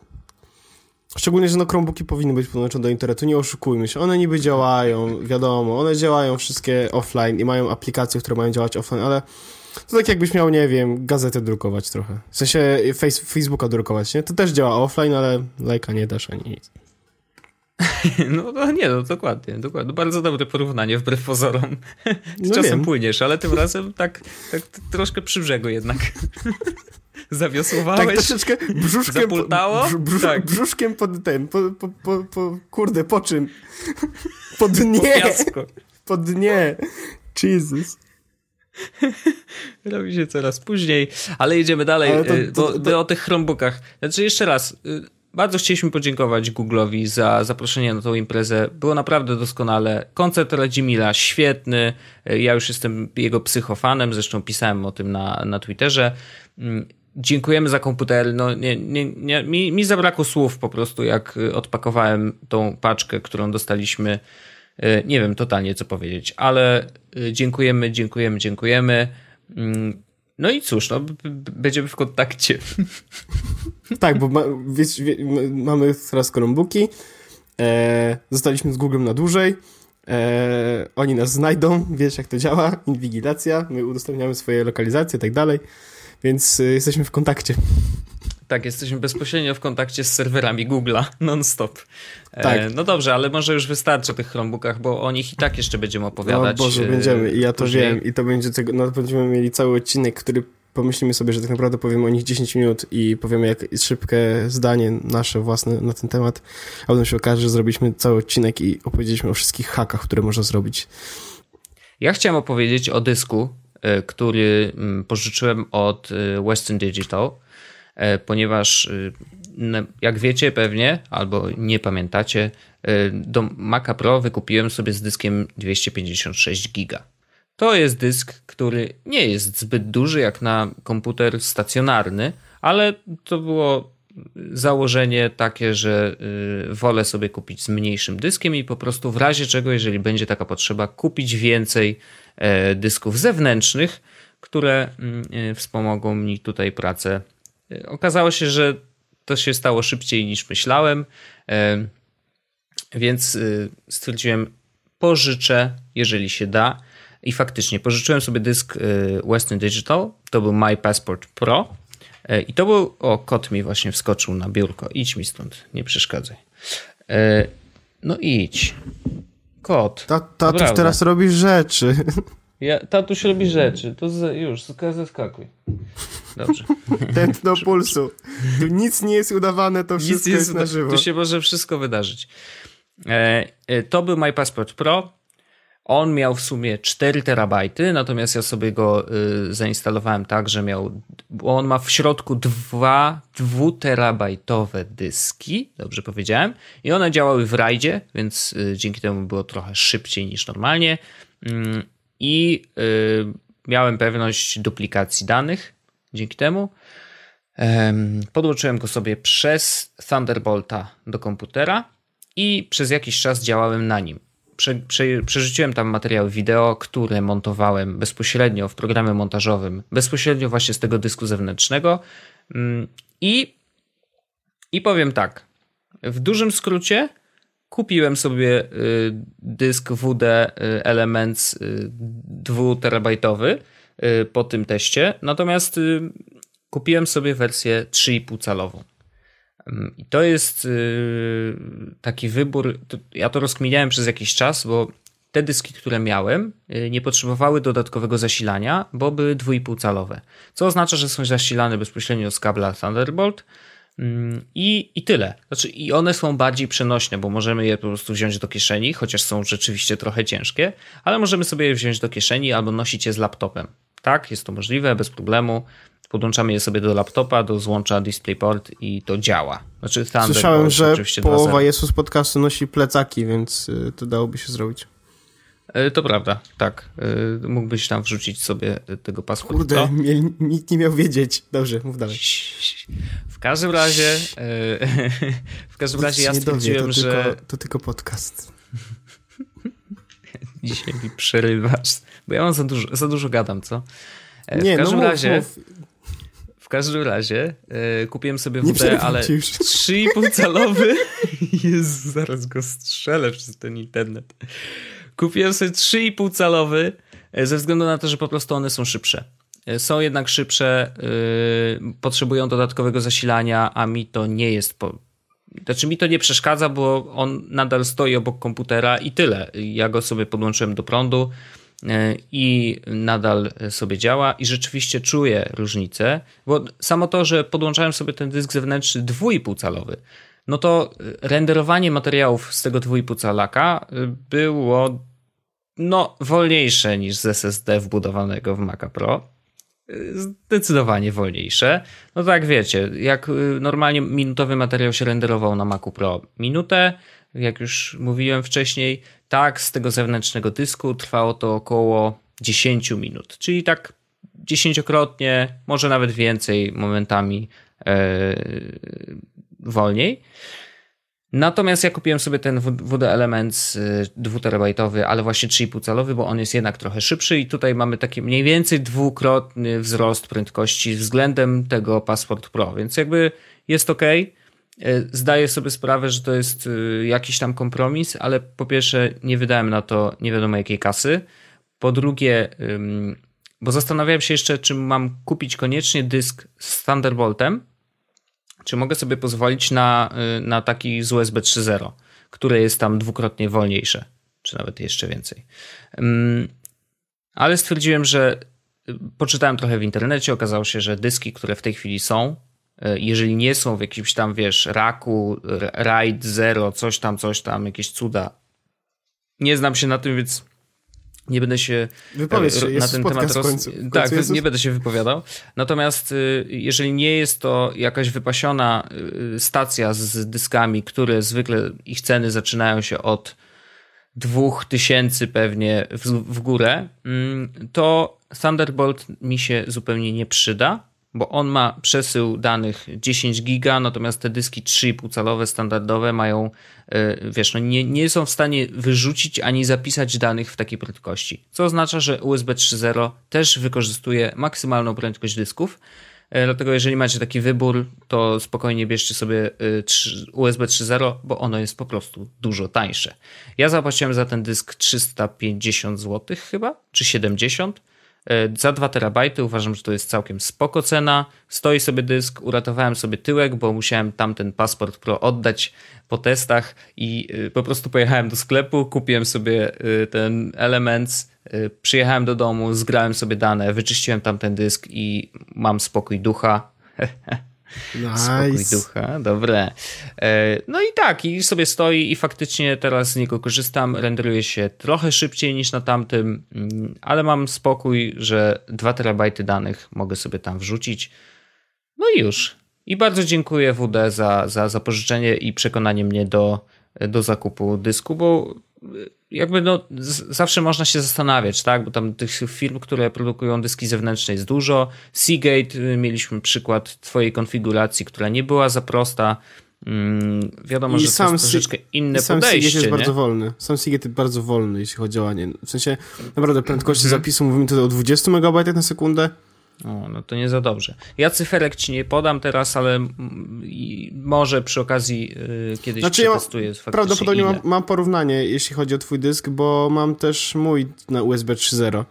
Szczególnie, że no Chromebooki powinny być podłączone do internetu, nie oszukujmy się. One niby działają, wiadomo, one działają wszystkie offline i mają aplikacje, które mają działać offline, ale to tak jakbyś miał, nie wiem, gazetę drukować trochę. W sensie face, Facebooka drukować, nie? To też działa offline, ale lajka nie dasz ani nic. No, no nie, no dokładnie, dokładnie. Bardzo dobre porównanie wbrew pozorom. no czasem wiem. płyniesz, ale tym razem tak, tak troszkę przy brzegu jednak. Zawiosłowałeś. Tak troszeczkę brzuszkiem. Zapultało? Brz, tak. Brzuszkiem pod ten, po, po, po, po, kurde, po czym? Po dnie. Po, po dnie. Jesus. Robi się coraz później, ale jedziemy dalej to, y, to, to, do, o tych Chromebookach. Znaczy jeszcze raz, y, bardzo chcieliśmy podziękować Google'owi za zaproszenie na tą imprezę. Było naprawdę doskonale. Koncert Radzimila świetny. Ja już jestem jego psychofanem, zresztą pisałem o tym na, na Twitterze. Mm, dziękujemy za komputer. No, nie, nie, nie, mi, mi zabrakło słów po prostu, jak odpakowałem tą paczkę, którą dostaliśmy. E, nie wiem totalnie, co powiedzieć, ale e, dziękujemy, dziękujemy, dziękujemy. No i cóż, no, będziemy w kontakcie. Tak, bo ma, wiesz, wie, mamy teraz Chromebooki, e, zostaliśmy z Googlem na dłużej, e, oni nas znajdą, wiesz jak to działa, inwigilacja, my udostępniamy swoje lokalizacje i tak dalej, więc e, jesteśmy w kontakcie. Tak, jesteśmy bezpośrednio w kontakcie z serwerami Google'a non-stop. E, tak. no dobrze, ale może już wystarczy o tych Chromebookach, bo o nich i tak jeszcze będziemy opowiadać. No Boże, będziemy i ja to później. wiem i to będzie tego, no będziemy mieli cały odcinek, który pomyślimy sobie, że tak naprawdę powiemy o nich 10 minut i powiemy jak szybkie zdanie nasze własne na ten temat, a potem się okaże, że zrobiliśmy cały odcinek i opowiedzieliśmy o wszystkich hakach, które można zrobić. Ja chciałem opowiedzieć o dysku, e, który mm, pożyczyłem od e, Western Digital, e, ponieważ jak wiecie pewnie, albo nie pamiętacie, do Maca Pro wykupiłem sobie z dyskiem 256 giga. To jest dysk, który nie jest zbyt duży jak na komputer stacjonarny, ale to było założenie takie, że y, wolę sobie kupić z mniejszym dyskiem i po prostu w razie czego, jeżeli będzie taka potrzeba, kupić więcej e, dysków zewnętrznych, które mm, e, wspomogą mi tutaj pracę. E, okazało się, że to się stało szybciej niż myślałem, więc y, stwierdziłem, pożyczę, jeżeli się da. I faktycznie pożyczyłem sobie dysk Western Digital. To był My Passport Pro. I to był. O, kot mi właśnie wskoczył na biurko. Idź mi stąd, nie przeszkadzaj. No idź. Kot. Ta, tatuś teraz robisz rzeczy. Ja, tatuś robi rzeczy. To z, już, zeskakuj. Dobrze. Tętno pulsu. Tu nic nie jest udawane, to wszystko jest, jest na żywo. Tu się może wszystko wydarzyć. E, e, to był My Passport Pro. On miał w sumie 4 terabajty, natomiast ja sobie go y, zainstalowałem tak, że miał, bo on ma w środku dwa dwuterabajtowe dyski, dobrze powiedziałem, i one działały w rajdzie, więc y, dzięki temu było trochę szybciej niż normalnie. Mm, I y, miałem pewność duplikacji danych dzięki temu. Podłączyłem go sobie przez Thunderbolta do komputera i przez jakiś czas działałem na nim. Prze, prze, przerzuciłem tam materiały wideo, które montowałem bezpośrednio w programie montażowym, bezpośrednio właśnie z tego dysku zewnętrznego. Mm, I, i powiem tak, w dużym skrócie kupiłem sobie y, dysk WD y, Elements 2 y, po tym teście, natomiast kupiłem sobie wersję 3,5 calową. Mm, I to jest taki wybór. Ja to rozkminiałem przez jakiś czas, bo te dyski, które miałem, nie potrzebowały dodatkowego zasilania, bo były 2,5 calowe. Co oznacza, że są zasilane bezpośrednio z kabla Thunderbolt. Mm, I, I tyle. Znaczy, I one są bardziej przenośne, bo możemy je po prostu wziąć do kieszeni, chociaż są rzeczywiście trochę ciężkie, ale możemy sobie je wziąć do kieszeni albo nosić je z laptopem. Tak, jest to możliwe, bez problemu podłączamy je sobie do laptopa, do złącza DisplayPort i to działa. Znaczy Słyszałem, że połowa Jezus podcastu nosi plecaki, więc y, to dałoby się zrobić. E, to prawda, tak. E, mógłbyś tam wrzucić sobie tego paszportu. Kurde, nikt nie miał wiedzieć. Dobrze, mów dalej. W każdym razie e, w każdym razie ja stwierdziłem, dowie, to że... Tylko, to tylko podcast. Dzisiaj mi przerywasz, bo ja mam za dużo, za dużo gadam, co? Nie, w każdym no mów, razie... Mów każdym razie e, kupiłem sobie WD, ale 3,5 calowy. Jezu, zaraz go strzelę przez ten internet. Kupiłem sobie 3,5 calowy e, ze względu na to, że po prostu one są szybsze. E, są jednak szybsze, potrzebują dodatkowego zasilania, a mi to nie jest po, znaczy mi to nie przeszkadza, bo on nadal stoi obok komputera i tyle. Ja go sobie podłączyłem do prądu. I nadal sobie działa i rzeczywiście czuję różnicę, bo samo to, że podłączałem sobie ten dysk zewnętrzny 2,5 calowy, no to renderowanie materiałów z tego 2,5 calaka było no wolniejsze niż z SSD wbudowanego w Maca Pro. E, zdecydowanie wolniejsze. No tak wiecie, jak normalnie minutowy materiał się renderował na Macu Pro minutę, jak już mówiłem wcześniej, tak z tego zewnętrznego dysku trwało to około 10 minut, czyli tak dziesięciokrotnie, może nawet więcej momentami e, wolniej. Natomiast ja kupiłem sobie ten WD Elements 2 terabajtowy, ale właśnie 3,5 calowy, bo on jest jednak trochę szybszy i tutaj mamy taki mniej więcej dwukrotny wzrost prędkości względem tego Passport Pro, więc jakby jest ok. Zdaję sobie sprawę, że to jest e, jakiś tam kompromis, ale po pierwsze nie wydałem na to nie wiadomo jakiej kasy. Po drugie, bo zastanawiałem się jeszcze, czy mam kupić koniecznie dysk z Thunderboltem, czy mogę sobie pozwolić na, e, na taki z USB 3.0, które jest tam dwukrotnie wolniejsze, czy nawet jeszcze więcej. Ale stwierdziłem, że poczytałem trochę w internecie, okazało się, że dyski, które w tej chwili są, E, jeżeli nie są w jakimś tam, wiesz, raku, RAID 0, coś tam, coś tam, jakieś cuda. Nie znam się na tym, więc nie będę się, się na ten temat roz... końcu, tak, nie będę się wypowiadał. Natomiast y, jeżeli nie jest to jakaś wypasiona y, stacja z dyskami, które zwykle ich ceny zaczynają się od 2000 pewnie w, w górę, mm, to Thunderbolt mi się zupełnie nie przyda bo on ma przesył danych 10 giga, natomiast te dyski 3,5 calowe standardowe mają, e, wiesz, no nie, nie są w stanie wyrzucić ani zapisać danych w takiej prędkości. Co oznacza, że USB 3.0 też wykorzystuje maksymalną prędkość dysków. E, dlatego jeżeli macie taki wybór, to spokojnie bierzcie sobie e, USB 3.0, bo ono jest po prostu dużo tańsze. Ja zapłaciłem za ten dysk 350 zł chyba, czy 70 E, za 2 terabajty uważam, że to jest całkiem spoko cena. Stoi sobie dysk, uratowałem sobie tyłek, bo musiałem tamten Passport Pro oddać po testach i e, po prostu pojechałem do sklepu, kupiłem sobie e, ten Elements, przyjechałem do domu, zgrałem sobie dane, wyczyściłem tamten dysk i mam spokój ducha. Nice. Spokój ducha, dobre. E, no i tak, i sobie stoi i faktycznie teraz z niego korzystam. Renderuje się trochę szybciej niż na tamtym, mm, ale mam spokój, że 2 terabajty danych mogę sobie tam wrzucić. No i już. I bardzo dziękuję WD za, za, za pożyczenie i przekonanie mnie do, do zakupu dysku, bo jakby no, zawsze można się zastanawiać, tak, bo tam tych firm, które produkują dyski zewnętrzne jest dużo. Seagate, y, mieliśmy przykład twojej konfiguracji, która nie była za prosta. Hmm, wiadomo, I że sam to jest troszeczkę inne sam podejście. Seagate jest nie? bardzo wolny. Sam Seagate jest bardzo wolny, jeśli chodzi o łanie. W sensie, naprawdę prędkości mm -hmm. zapisu mówimy tutaj o 20 MB na sekundę. O, no to nie za dobrze. Ja cyferek ci nie podam teraz, ale może przy okazji yy, kiedyś znaczy, przetestuję ja mam, Prawdopodobnie mam, mam, porównanie, jeśli chodzi o twój dysk, bo mam też mój na USB 3.0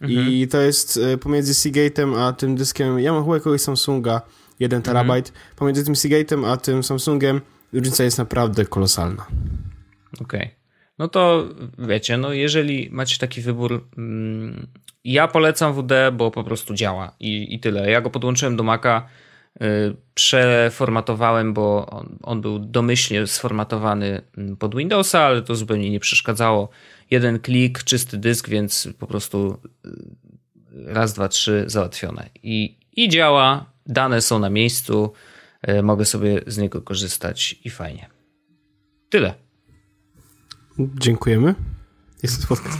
mhm. i to jest y, pomiędzy Seagate'em a tym dyskiem, ja mam chyba jakiegoś Samsunga 1 mhm. terabajt, mhm. pomiędzy tym Seagate'em a tym Samsungiem różnica jest naprawdę kolosalna. Okej. Okay. No to wiecie, no jeżeli macie taki wybór, mm, ja polecam WD, bo po prostu działa i, i tyle. Ja go podłączyłem do Maca, yy, przeformatowałem, bo on, on, był domyślnie sformatowany mm, pod Windowsa, ale to zupełnie nie przeszkadzało. Jeden klik, czysty dysk, więc po prostu yy, raz, dwa, trzy załatwione. I, i działa, dane są na miejscu, yy, mogę sobie z niego korzystać i fajnie. Tyle. Dziękujemy. Jest podcast.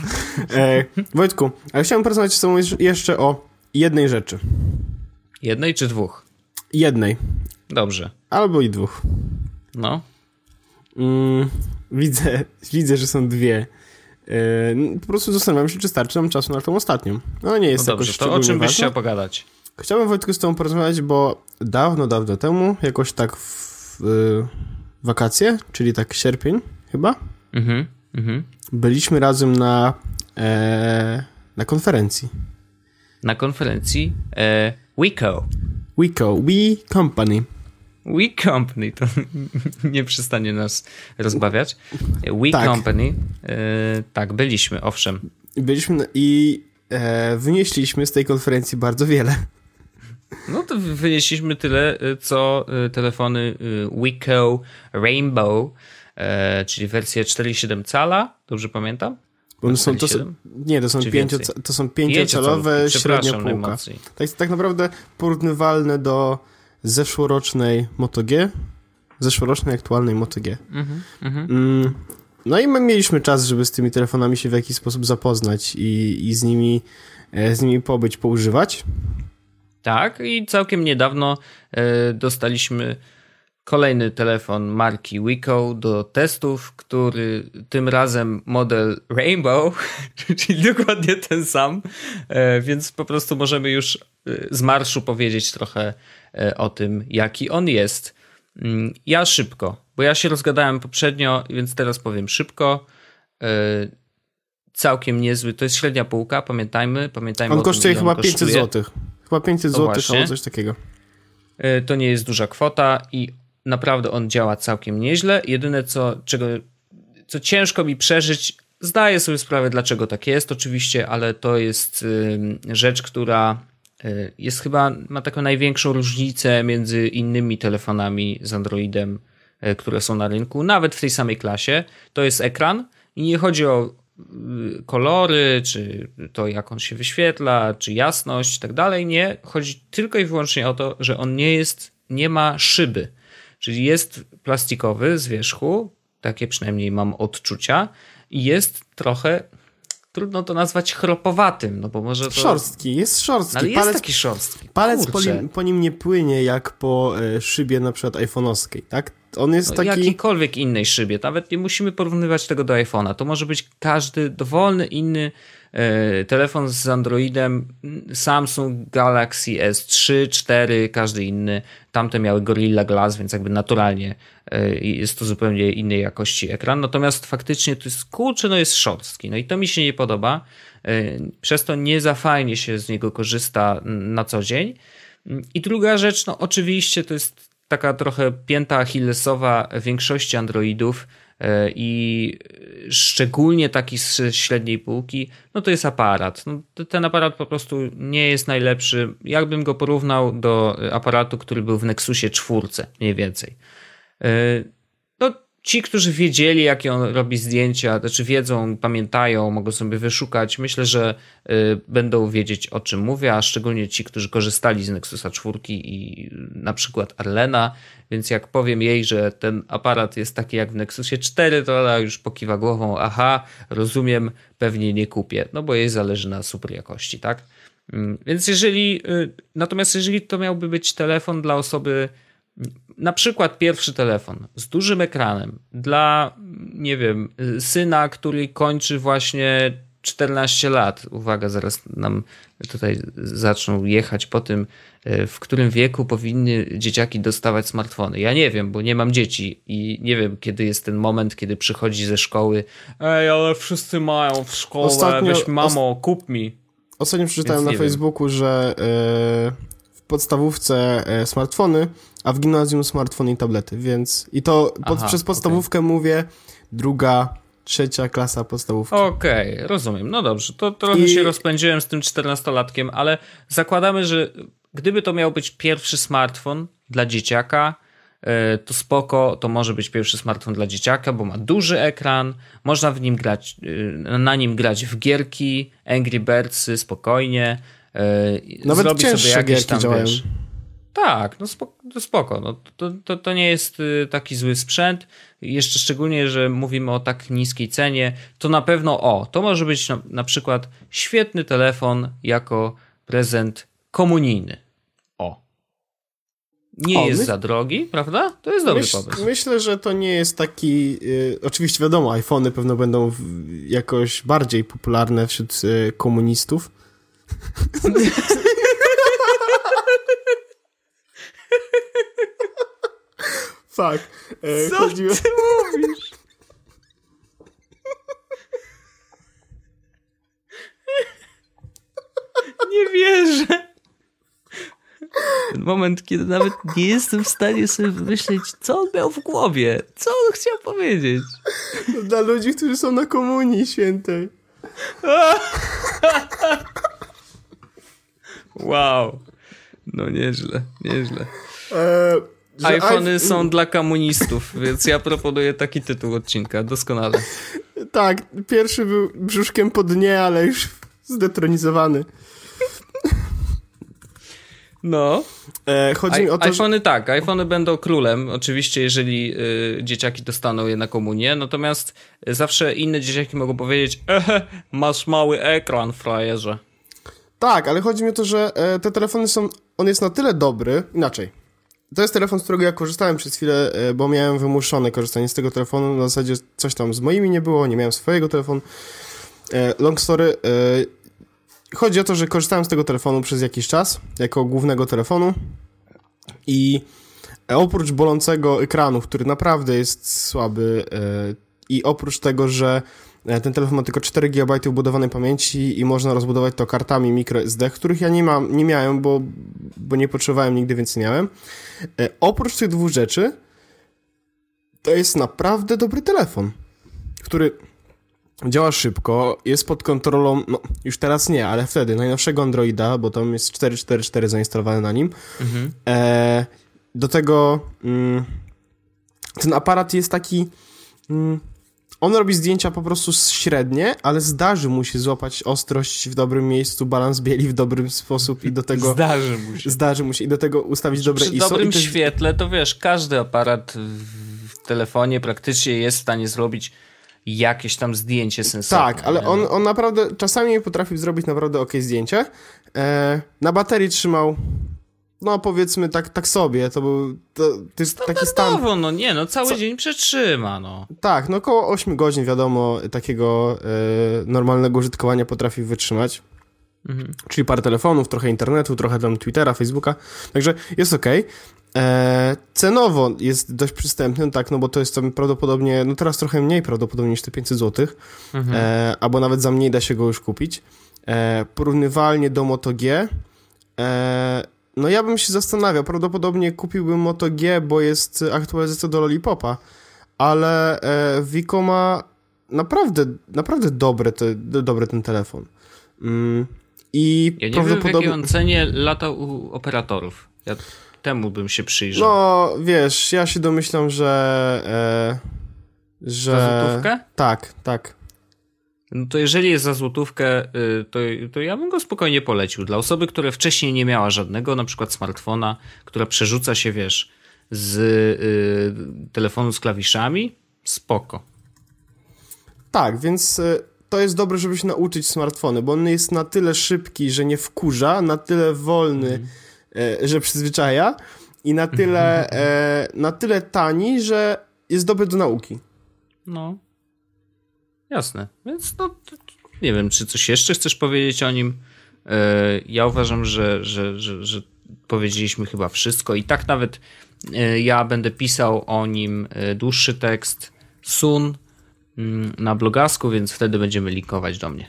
E, Wojtku, ale chciałem porozmawiać z tobą jeszcze o jednej rzeczy. Jednej czy dwóch? Jednej. Dobrze. Albo i dwóch. No. Mm, widzę, widzę, że są dwie. E, po prostu zastanawiam się, czy starczy nam czasu na tą ostatnią. No nie jest no dobrze, to o czym byś chciał pogadać? Chciałbym Wojtku z tobą porozmawiać, bo dawno, dawno temu, jakoś tak w, w wakacje, czyli tak sierpień chyba, mhm, mhm byliśmy razem na, e, na konferencji. Na konferencji e, WeCo. WeCo, We Company. We Company, to nie przestanie nas rozbawiać. We tak. Company, e, tak, byliśmy, owszem. Byliśmy i e, wynieśliśmy z tej konferencji bardzo wiele. No to wynieśliśmy tyle, e, co e, telefony e, WeCo Rainbow czyli wersję 4,7 cala, dobrze pamiętam? Bo są, to są, nie, to są, pięcio, to są pięciocalowe średnia półka. Tak, tak naprawdę porównywalne do zeszłorocznej Moto G, zeszłorocznej aktualnej Moto G. Mhm, mhm. mm, no i my mieliśmy czas, żeby z tymi telefonami się w jakiś sposób zapoznać i, i z, nimi, e, z nimi pobyć, poużywać. Tak, i całkiem niedawno e, dostaliśmy kolejny telefon marki Wico do testów, który tym razem model Rainbow, czyli dokładnie ten sam, e, więc po prostu możemy już e, z marszu powiedzieć trochę e, o tym, jaki on jest. Mm, ja szybko, bo ja się rozgadałem poprzednio, więc teraz powiem szybko. Całkiem niezły, to jest średnia półka, pamiętajmy. pamiętajmy on kosztuje chyba 500 zł. Chyba 500 zł albo coś takiego. To nie jest duża kwota i naprawdę on działa całkiem nieźle. Jedyne, co, czego, co ciężko mi przeżyć, zdaję sobie sprawę, dlaczego tak jest, oczywiście, ale to jest rzecz, która y, jest chyba, ma taką największą różnicę między innymi telefonami z Androidem, y, które są na rynku, nawet w tej samej klasie. To jest ekran i nie chodzi o y, kolory, czy to jak on się wyświetla, czy jasność i tak dalej. Nie, chodzi tylko i wyłącznie o to, że on nie jest, nie ma szyby. Czyli jest plastikowy z wierzchu, takie przynajmniej mam odczucia, i jest trochę, trudno to nazwać chropowatym, no bo może to... Szorstki, jest szorstki. Ale jest taki szorstki. Palec po nim, po nim, nie płynie jak po e, szybie na przykład iPhone'owskiej, tak? On jest no, taki... Jakiejkolwiek innej szybie, nawet nie musimy porównywać tego do iPhone'a. To może być każdy dowolny inny telefon z Androidem Samsung Galaxy S3, 4, każdy inny. Tamte miały Gorilla Glass, więc jakby naturalnie e, jest to zupełnie innej jakości ekran. Natomiast faktycznie to jest kurczę, no jest szorstki. No i to mi się nie podoba. E, przez to nie za fajnie się z niego korzysta na co dzień. I druga rzecz, no oczywiście to jest taka trochę pięta achillesowa większości Androidów, E, i szczególnie taki z średniej półki, no to jest aparat. No, ten aparat po prostu nie jest najlepszy. Jakbym go porównał do aparatu, który był w Nexusie czwórce, mniej więcej. Ci, którzy wiedzieli, jakie on robi zdjęcia, znaczy wiedzą, pamiętają, mogą sobie wyszukać, myślę, że y, będą wiedzieć, o czym mówię, a szczególnie ci, którzy korzystali z Nexusa 4 i na przykład Arlena, więc jak powiem jej, że ten aparat jest taki jak w Nexusie 4, to ona już pokiwa głową, aha, rozumiem, pewnie nie kupię, no bo jej zależy na super jakości, tak? Mm, więc jeżeli, y, natomiast jeżeli to miałby być telefon dla osoby, na przykład pierwszy telefon z dużym ekranem dla, nie wiem, syna, który kończy właśnie 14 lat. Uwaga, zaraz nam tutaj zaczną jechać po tym, y, w którym wieku powinny dzieciaki dostawać smartfony. Ja nie wiem, bo nie mam dzieci i nie wiem, kiedy jest ten moment, kiedy przychodzi ze szkoły. Ej, ale wszyscy mają w szkole, Ostatnio, weź mamo, kup mi. Ostatnio przeczytałem na Facebooku, wiem. że w podstawówce yy, smartfony, a w gimnazjum smartfony i tablety, więc i to pod, Aha, przez podstawówkę okay. mówię druga, trzecia klasa podstawówki. Okej, okay, rozumiem. No dobrze, to trochę I... się rozpędziłem z tym czternastolatkiem, ale zakładamy, że gdyby to miał być pierwszy smartfon dla dzieciaka, E, to spoko, to może być pierwszy smartfon dla dzieciaka, bo ma duży ekran, można w nim grać, e, na nim grać w gierki, Angry Birds spokojnie. E, Nawet zrobić sobie jakieś tam, działają. Wiesz, tak, no spoko, to spoko. No, to, to, to nie jest taki zły sprzęt. Jeszcze szczególnie, że mówimy o tak niskiej cenie, to na pewno o, to może być na, na przykład świetny telefon jako prezent komunijny. Nie o, jest my... za drogi, prawda? To jest dobry Myśl, pomysł. Myślę, że to nie jest taki. Y, oczywiście wiadomo, iPhony pewno będą w, jakoś bardziej popularne wśród y, komunistów. Fuck. E, Co chodziło... ty mówisz? Nie wierzę. Ten moment, kiedy nawet nie jestem w stanie sobie wymyślić, co on miał w głowie, co on chciał powiedzieć. Dla ludzi, którzy są na komunii świętej. wow. No nieźle, nieźle. E, iPhony są dla komunistów, więc ja proponuję taki tytuł odcinka, doskonale. Tak, pierwszy był brzuszkiem po dnie, ale już zdetronizowany. No. E, chodzi I, mi o to, iPhony że... tak, iPhony będą królem, oczywiście, jeżeli y, dzieciaki dostaną je na komunię, natomiast zawsze inne dzieciaki mogą powiedzieć, ehe, masz mały ekran, frajerze. Tak, ale chodzi mi o to, że e, te telefony są, on jest na tyle dobry, inaczej. To jest telefon, z którego ja korzystałem przez chwilę, e, bo miałem wymuszone korzystanie z tego telefonu, na zasadzie coś tam z moimi nie było, nie miałem swojego telefonu. E, long story, chodzi o to, że korzystałem z tego telefonu przez jakiś czas, jako głównego telefonu i oprócz bolącego ekranu, który naprawdę jest słaby i oprócz tego, że ten telefon ma tylko 4 GB ubudowanej pamięci i można rozbudować to kartami microSD, których ja nie mam, nie miałem, bo, bo nie potrzebowałem nigdy, więc nie miałem. E, oprócz tych dwóch rzeczy to jest naprawdę dobry telefon, który działa szybko, jest pod kontrolą, no już teraz nie, ale wtedy najnowszego Androida, bo tam jest 4.4.4 zainstalowane na nim. Mhm. E, do tego mm, ten aparat jest taki. Mm, on robi zdjęcia po prostu średnie, ale zdarzy mu się złapać ostrość w dobrym miejscu, balans bieli w dobrym sposób i do tego... Zdarzy mu się. Zdarzy mu się i do tego ustawić Przy dobre ISO. Przy dobrym świetle to wiesz, każdy aparat w telefonie praktycznie jest w stanie zrobić jakieś tam zdjęcie sensowne. Tak, ale on, on naprawdę czasami potrafił zrobić naprawdę ok zdjęcie. E, na baterii trzymał no powiedzmy tak, tak sobie, to był to, to jest taki stan... no nie, no cały Co? dzień przetrzyma, no. Tak, no około 8 godzin wiadomo takiego e, normalnego użytkowania potrafi wytrzymać. Mhm. Czyli parę telefonów, trochę internetu, trochę tam Twittera, Facebooka, także jest ok. E, cenowo jest dość przystępny, tak, no bo to jest to prawdopodobnie, no teraz trochę mniej prawdopodobnie niż te 500 zł, mhm. e, albo nawet za mniej da się go już kupić. E, porównywalnie do Moto G, e, no ja bym się zastanawiał, prawdopodobnie kupiłbym Moto G, bo jest aktualizacja do Lollipopa, ale e, Vico ma naprawdę, naprawdę dobry, te, dobry ten telefon. Mm, I ja nie prawdopodobnie... wiem, w jakiej on cenie lata u operatorów. Ja temu bym się przyjrzał. No, wiesz, ja się domyślam, że że... Za złotówkę? Tak, tak. No to jeżeli jest za złotówkę, y, to, to ja bym go spokojnie polecił. Dla osoby, która wcześniej nie miała żadnego, na przykład smartfona, która przerzuca się, wiesz, z y, telefonu z klawiszami, spoko. Tak, więc y, to jest dobre, żeby się nauczyć smartfony, bo on jest na tyle szybki, że nie wkurza, na tyle wolny, mm. że przyzwyczaja i na tyle, e, na tyle tani, że jest dobry do nauki. No. Jasne. Więc no, nie wiem, czy coś jeszcze chcesz powiedzieć o nim. E, ja uważam, że, że, że, że powiedzieliśmy chyba wszystko i tak nawet e, ja będę pisał o nim e, dłuższy tekst Sun mm, na blogasku, więc wtedy będziemy linkować do mnie.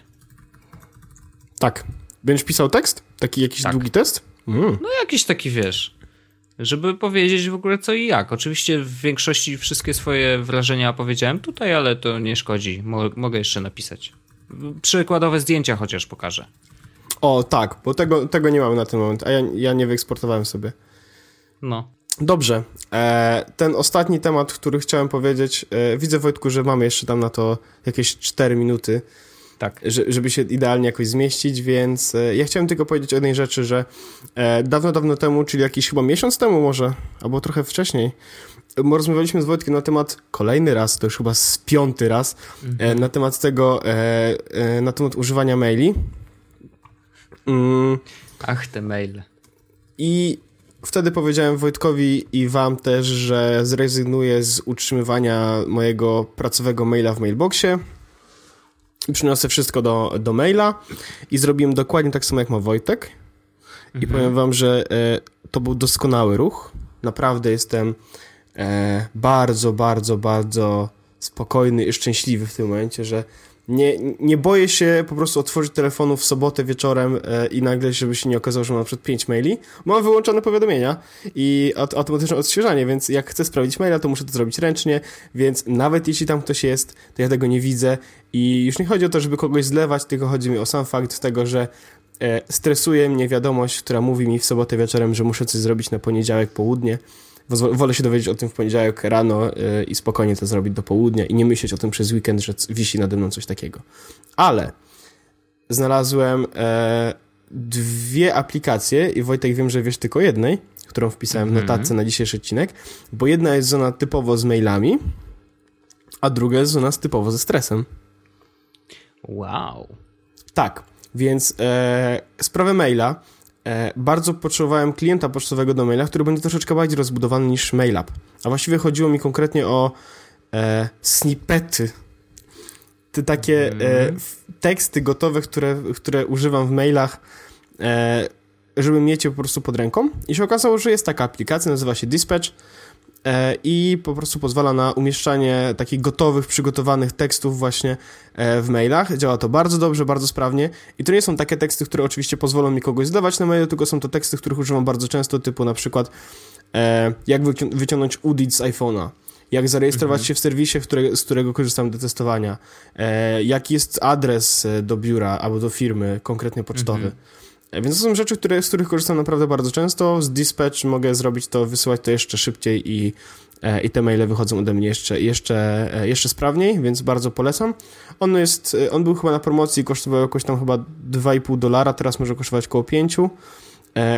Tak. Będziesz pisał tekst? Taki jakiś tak. długi test? Mm. No jakiś taki, wiesz, żeby powiedzieć w ogóle co i jak. Oczywiście w większości wszystkie swoje wrażenia powiedziałem tutaj, ale to nie szkodzi. mogę jeszcze napisać. Przykładowe zdjęcia chociaż pokażę. O, tak, bo tego, tego nie mamy na ten moment, a ja, ja nie wyeksportowałem sobie. No. Dobrze. E, ten ostatni temat, który chciałem powiedzieć, e, widzę Wojtku, że mamy jeszcze tam na to jakieś 4 minuty tak, żeby się idealnie jakoś zmieścić, więc e, ja chciałem tylko powiedzieć o jednej rzeczy, że e, dawno, dawno temu, czyli jakiś chyba miesiąc temu może, albo trochę wcześniej, rozmawialiśmy z Wojtkiem na temat, kolejny raz, to już chyba z piąty raz, e, mhm. na temat tego, na temat używania maili. Mm. Ach, te maile. I wtedy powiedziałem Wojtkowi i wam też, że zrezygnuję z utrzymywania mojego pracowego maila w mailboxie przyniosę wszystko do, do maila i zrobiłem dokładnie tak samo jak ma Wojtek. I mhm. powiem wam, że e, to był doskonały ruch. Naprawdę jestem e, bardzo, bardzo, bardzo spokojny i szczęśliwy w tym momencie, że nie, nie boję się po prostu otworzyć telefonu w sobotę wieczorem e, i nagle, żeby się nie okazało, że mam na przykład 5 maili. Mam wyłączone powiadomienia i automatyczne odświeżanie, więc jak chcę sprawdzić maila, to muszę to zrobić ręcznie, więc nawet jeśli tam ktoś jest, to ja tego nie widzę i już nie chodzi o to, żeby kogoś zlewać, tylko chodzi mi o sam fakt tego, że e, stresuje mnie wiadomość, która mówi mi w sobotę wieczorem, że muszę coś zrobić na poniedziałek południe wolę się dowiedzieć o tym w poniedziałek rano yy, i spokojnie to zrobić do południa i nie myśleć o tym przez weekend, że wisi nade mną coś takiego. Ale znalazłem e, dwie aplikacje i Wojtek wiem, że wiesz tylko jednej, którą wpisałem w mhm. notatce na dzisiejszy odcinek, bo jedna jest zona typowo z mailami, a druga jest zona typowo ze stresem. Wow. Tak, więc e, sprawę maila E, bardzo potrzebowałem klienta pocztowego do maila, który będzie troszeczkę bardziej rozbudowany niż MailUp. A właściwie chodziło mi konkretnie o e, snippety. Te takie mm. e, teksty gotowe, które, które używam w mailach, e, żeby mieć je po prostu pod ręką. I się okazało, że jest taka aplikacja, nazywa się Dispatch i po prostu pozwala na umieszczanie takich gotowych, przygotowanych tekstów właśnie e, w mailach. Działa to bardzo dobrze, bardzo sprawnie i to nie są takie teksty, które oczywiście pozwolą mi kogoś zdawać na mailu, tylko są to teksty, których używam bardzo często, typu na przykład e, jak wyciągnąć UDIT z iPhone'a, jak zarejestrować mhm. się w serwisie, które, z którego korzystam do testowania, e, jaki jest adres do biura albo do firmy, konkretnie pocztowy. Mhm. Więc to są rzeczy, które, z których korzystam naprawdę bardzo często. Z Dispatch mogę zrobić to, wysyłać to jeszcze szybciej i, e, i te maile wychodzą ode mnie jeszcze, jeszcze, e, jeszcze sprawniej, więc bardzo polecam. On jest, e, on był chyba na promocji, kosztował jakoś tam chyba 2,5 dolara, teraz może kosztować około 5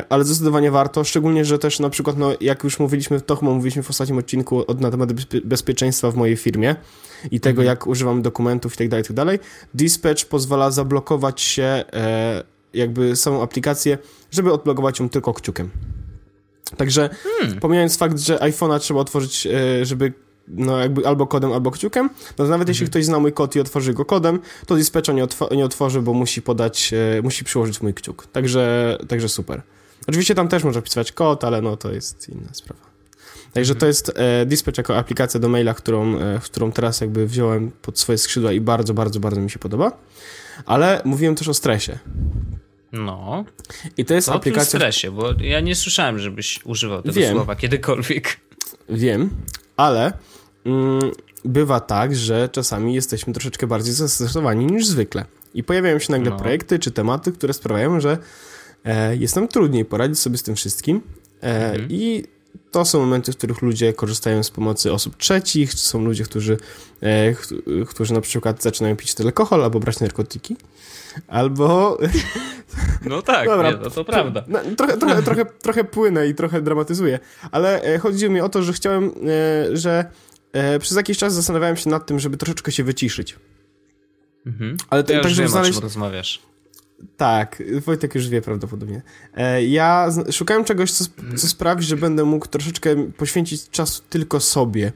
ale zdecydowanie warto, szczególnie, że też na przykład, no, jak już mówiliśmy, to chyba mówiliśmy w ostatnim odcinku od, na temat bezpieczeństwa w mojej firmie i tego, mhm. jak używam dokumentów i tak dalej, tak dalej. Dispatch pozwala zablokować się e, jakby samą aplikację, żeby odblokować ją tylko kciukiem. Także hmm. pomijając fakt, że iPhone'a trzeba otworzyć, e, żeby no jakby albo kodem, albo kciukiem, no nawet mhm. jeśli ktoś zna mój kod i otworzy go kodem, to dispatcha nie, otw nie otworzy, bo musi podać, e, musi przyłożyć mój kciuk. Także, także super. Oczywiście tam też można wpisywać kod, ale no to jest inna sprawa. Także mhm. to jest e, Dispatch jako aplikacja do maila, którą, e, którą teraz jakby wziąłem pod swoje skrzydła i bardzo, bardzo, bardzo mi się podoba. Ale mówiłem też o stresie. No. I to jest to aplikacja. O stresie, bo ja nie słyszałem, żebyś używał tego Wiem. słowa kiedykolwiek. Wiem, ale mm, bywa tak, że czasami jesteśmy troszeczkę bardziej zestresowani niż zwykle. I pojawiają się nagle no. projekty czy tematy, które sprawiają, że e, jest nam trudniej poradzić sobie z tym wszystkim. E, mhm. I to są momenty, w których ludzie korzystają z pomocy osób trzecich, są ludzie, którzy, e, którzy na przykład zaczynają pić alkohol albo brać narkotyki, albo... No tak, Dobra, nie, no to prawda. No, trochę, trochę, trochę, trochę płynę i trochę dramatyzuję, ale e, chodziło mi o to, że chciałem, e, że e, przez jakiś czas zastanawiałem się nad tym, żeby troszeczkę się wyciszyć. Mhm. Ale to, ja tak, wiem, znaleźć... o czym rozmawiasz. Tak, Wojtek już wie prawdopodobnie. E, ja szukałem czegoś, co, co sprawi, że będę mógł troszeczkę poświęcić czas tylko sobie.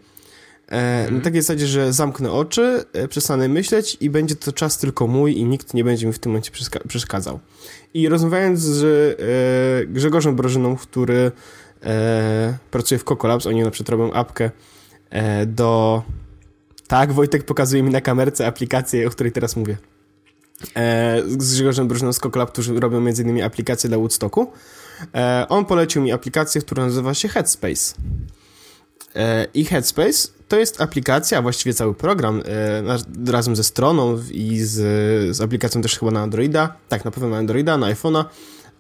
Mm. Na takiej zasadzie, że zamknę oczy, e, przestanę myśleć i będzie to czas tylko mój i nikt nie będzie mi w tym momencie przeszkadzał. I rozmawiając z Grzegorzem Brożyną, który pracuje w Cocolabs, oni na przykład robią apkę do... Tak, Wojtek pokazuje mi na kamerce aplikację, o której teraz mówię e, z Grzegorzem Kokolab, którzy robią m.in. aplikację dla Woodstocku. E, on polecił mi aplikację, która nazywa się Headspace. E, I Headspace to jest aplikacja, a właściwie cały program e, razem ze stroną i z, z aplikacją też chyba na Androida, tak, na pewno na Androida, na iPhone'a,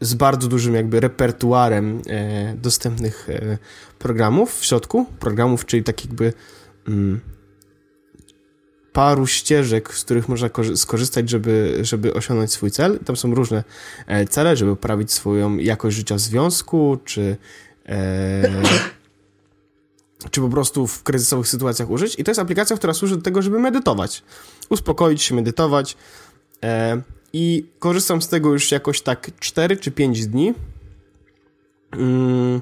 z bardzo dużym jakby repertuarem e, dostępnych e, programów w środku, programów, czyli tak jakby mm, paru ścieżek, z których można skorzystać, żeby, żeby osiągnąć swój cel. Tam są różne e, cele, żeby poprawić swoją jakość życia w związku, czy, e, czy po prostu w kryzysowych sytuacjach użyć. I to jest aplikacja, która służy do tego, żeby medytować. Uspokoić się, medytować. E, I korzystam z tego już jakoś tak 4 czy 5 dni. Mm,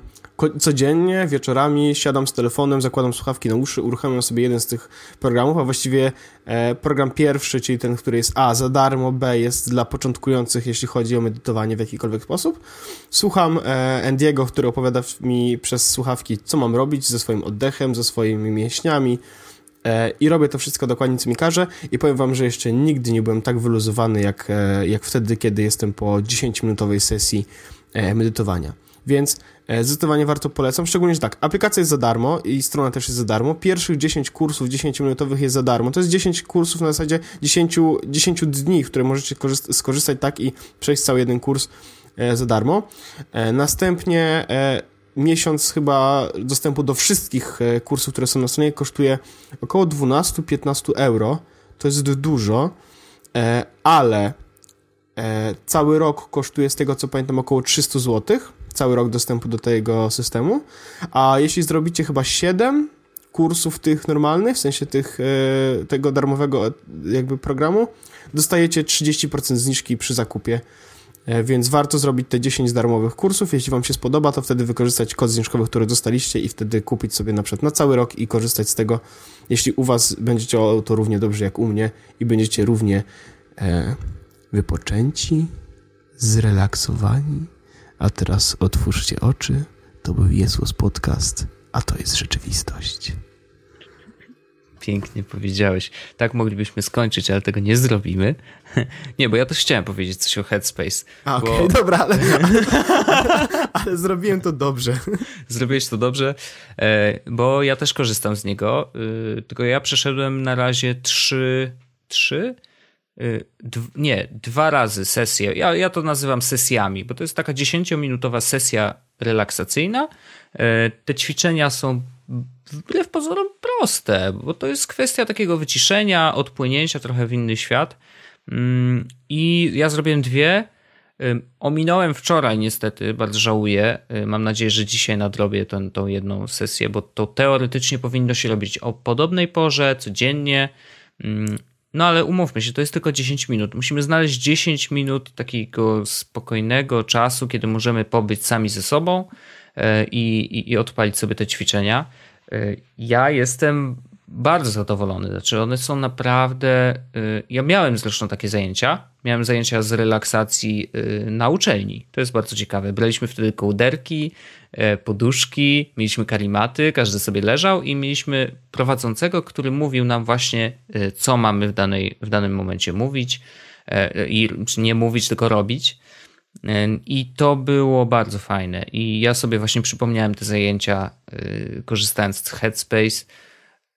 codziennie wieczorami siadam z telefonem, zakładam słuchawki na uszy, uruchamiam sobie jeden z tych programów, a właściwie e, program pierwszy, czyli ten, który jest A za darmo, B jest dla początkujących, jeśli chodzi o medytowanie w jakikolwiek sposób. Słucham e, Andiego, który opowiada mi przez słuchawki, co mam robić ze swoim oddechem, ze swoimi mięśniami, e, i robię to wszystko dokładnie, co mi każe i powiem wam, że jeszcze nigdy nie byłem tak wyluzowany, jak, jak wtedy, kiedy jestem po 10-minutowej sesji medytowania. Więc zdecydowanie warto polecam, szczególnie, że tak, aplikacja jest za darmo i strona też jest za darmo. Pierwszych 10 kursów 10-minutowych jest za darmo. To jest 10 kursów na zasadzie 10, 10 dni, które możecie skorzystać tak i przejść cały jeden kurs e, za darmo. E, następnie miesiąc chyba dostępu do wszystkich kursów, które są na stronie kosztuje około 12-15 euro. To jest dużo, ale cały rok kosztuje z tego co pamiętam około 300 złotych cały rok dostępu do tego systemu, a jeśli zrobicie chyba 7 kursów tych normalnych, w sensie tych, e, tego darmowego e, jakby programu, dostajecie 30% zniżki przy zakupie, e, więc warto zrobić te 10 darmowych kursów. Jeśli Wam się spodoba, to wtedy wykorzystać kod zniżkowy, który dostaliście i wtedy kupić sobie na przykład na cały rok i korzystać z tego. Jeśli u Was będzie działało to równie dobrze jak u mnie i będziecie równie e, wypoczęci, zrelaksowani, a teraz otwórzcie oczy. To był Jezus Podcast, a to jest rzeczywistość. Pięknie powiedziałeś. Tak moglibyśmy skończyć, ale tego nie zrobimy. Nie, bo ja też chciałem powiedzieć coś o Headspace. Okej, okay, bo... dobra, ale, ale, ale, zrobiłem to dobrze. Zrobiłeś to dobrze, e, bo ja też korzystam z niego, e, tylko ja przeszedłem na razie trzy, trzy Y, nie, dwa razy sesję. Ja, ja to nazywam sesjami, bo to jest taka 10-minutowa sesja relaksacyjna. Y, te ćwiczenia są wbrew pozorom proste, bo to jest kwestia takiego wyciszenia, odpłynięcia trochę w inny świat. Mm, I ja zrobiłem dwie. Y, ominąłem wczoraj niestety, bardzo żałuję. Mam nadzieję, że dzisiaj nadrobię tę, tą jedną sesję, bo to teoretycznie powinno się robić o podobnej porze, codziennie. No ale umówmy się, to jest tylko 10 minut. Musimy znaleźć 10 minut takiego spokojnego czasu, kiedy możemy pobyć sami ze sobą e, i, i, i odpalić sobie te ćwiczenia. E, ja jestem bardzo zadowolony. Znaczy, one są naprawdę. Y, ja miałem zresztą takie zajęcia. Miałem zajęcia z relaksacji y, na uczelni. To jest bardzo ciekawe. Braliśmy wtedy kołderki, e, poduszki, mieliśmy karimaty, każdy sobie leżał i mieliśmy prowadzącego, który mówił nam właśnie, y, co mamy w, danej, w danym momencie mówić. E, I nie mówić, tylko robić. E, I to było bardzo fajne. I ja sobie właśnie przypomniałem te zajęcia, korzystając z Headspace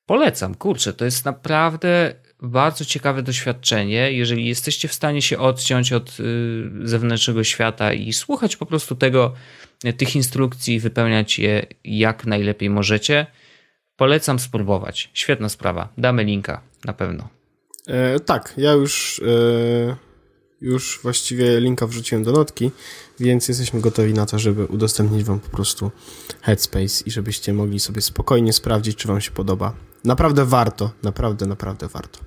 Polecam, kurczę, to jest naprawdę bardzo ciekawe doświadczenie, jeżeli jesteście w stanie się odciąć od y, zewnętrznego świata i słuchać po prostu tego, tych instrukcji, wypełniać je jak najlepiej możecie. Polecam spróbować. Świetna sprawa. Damy linka na pewno. E, tak, ja już, e, już właściwie linka wrzuciłem do notki, więc jesteśmy gotowi na to, żeby udostępnić wam po prostu Headspace i żebyście mogli sobie spokojnie sprawdzić, czy wam się podoba. Naprawdę warto, naprawdę, naprawdę warto.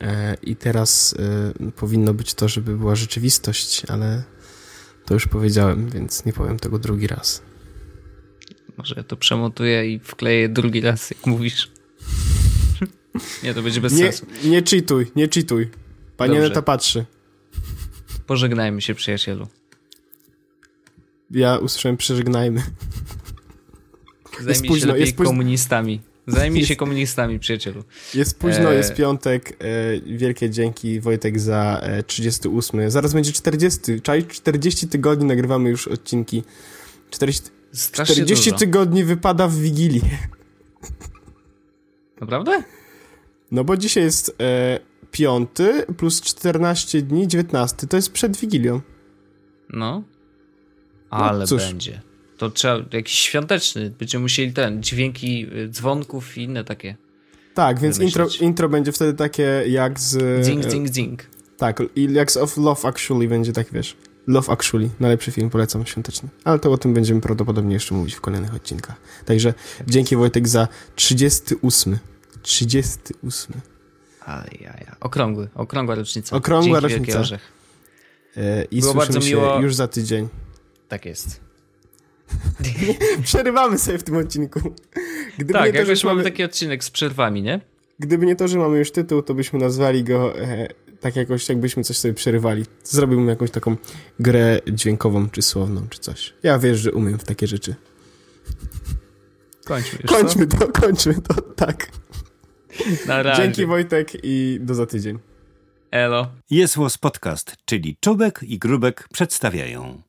E, I teraz e, powinno być to, żeby była rzeczywistość, ale to już powiedziałem, więc nie powiem tego drugi raz. Może ja to przemontuję i wkleję drugi raz, jak mówisz. nie, to będzie bez nie, sensu. Nie cheatuj, nie cheatuj. Pani Neta patrzy. Pożegnajmy się, przyjacielu. Ja usłyszałem przeżegnajmy. Zajmij jest się późno, jest komunistami. Zajmij się komunistami, przyjacielu. Jest późno, e... jest piątek. E, wielkie dzięki Wojtek za e, 38. Zaraz będzie 40. Czaj 40 tygodni nagrywamy już odcinki. 40, 40 tygodni wypada w Wigilię. Naprawdę? No bo dzisiaj jest e, piąty plus 14 dni, 19. To jest przed Wigilią. No. Ale no, będzie. To trzeba jakiś świąteczny. Będziemy musieli ten, dźwięki y, dzwonków i inne takie. Tak, więc intro, intro będzie wtedy takie jak z... Ding, ding, ding. Tak, i jak z of Love Actually będzie tak, wiesz. Love Actually, najlepszy film, polecam, świąteczny. Ale to o tym będziemy prawdopodobnie jeszcze mówić w kolejnych odcinkach. Także dzięki Wojtek za 38. 38. Ajaja. Okrągły, okrągła rocznica. Okrągła dzięki rocznica. E, I Było bardzo miło. już za tydzień. Tak jest. Przerywamy sobie w tym odcinku. Gdyby tak, to, jakoś mamy... mamy taki odcinek z przerwami, nie? Gdyby nie to, że mamy już tytuł, to byśmy nazwali go e, tak jakoś, jakbyśmy coś sobie przerywali. Zrobiłbym jakąś taką grę dźwiękową, czy słowną, czy coś. Ja wiesz, że umiem w takie rzeczy. Kończmy już, Kończmy to, kończmy to, tak. Na razie. Dzięki Wojtek i do za tydzień. Elo. Jest Podcast, czyli Czubek i Grubek przedstawiają.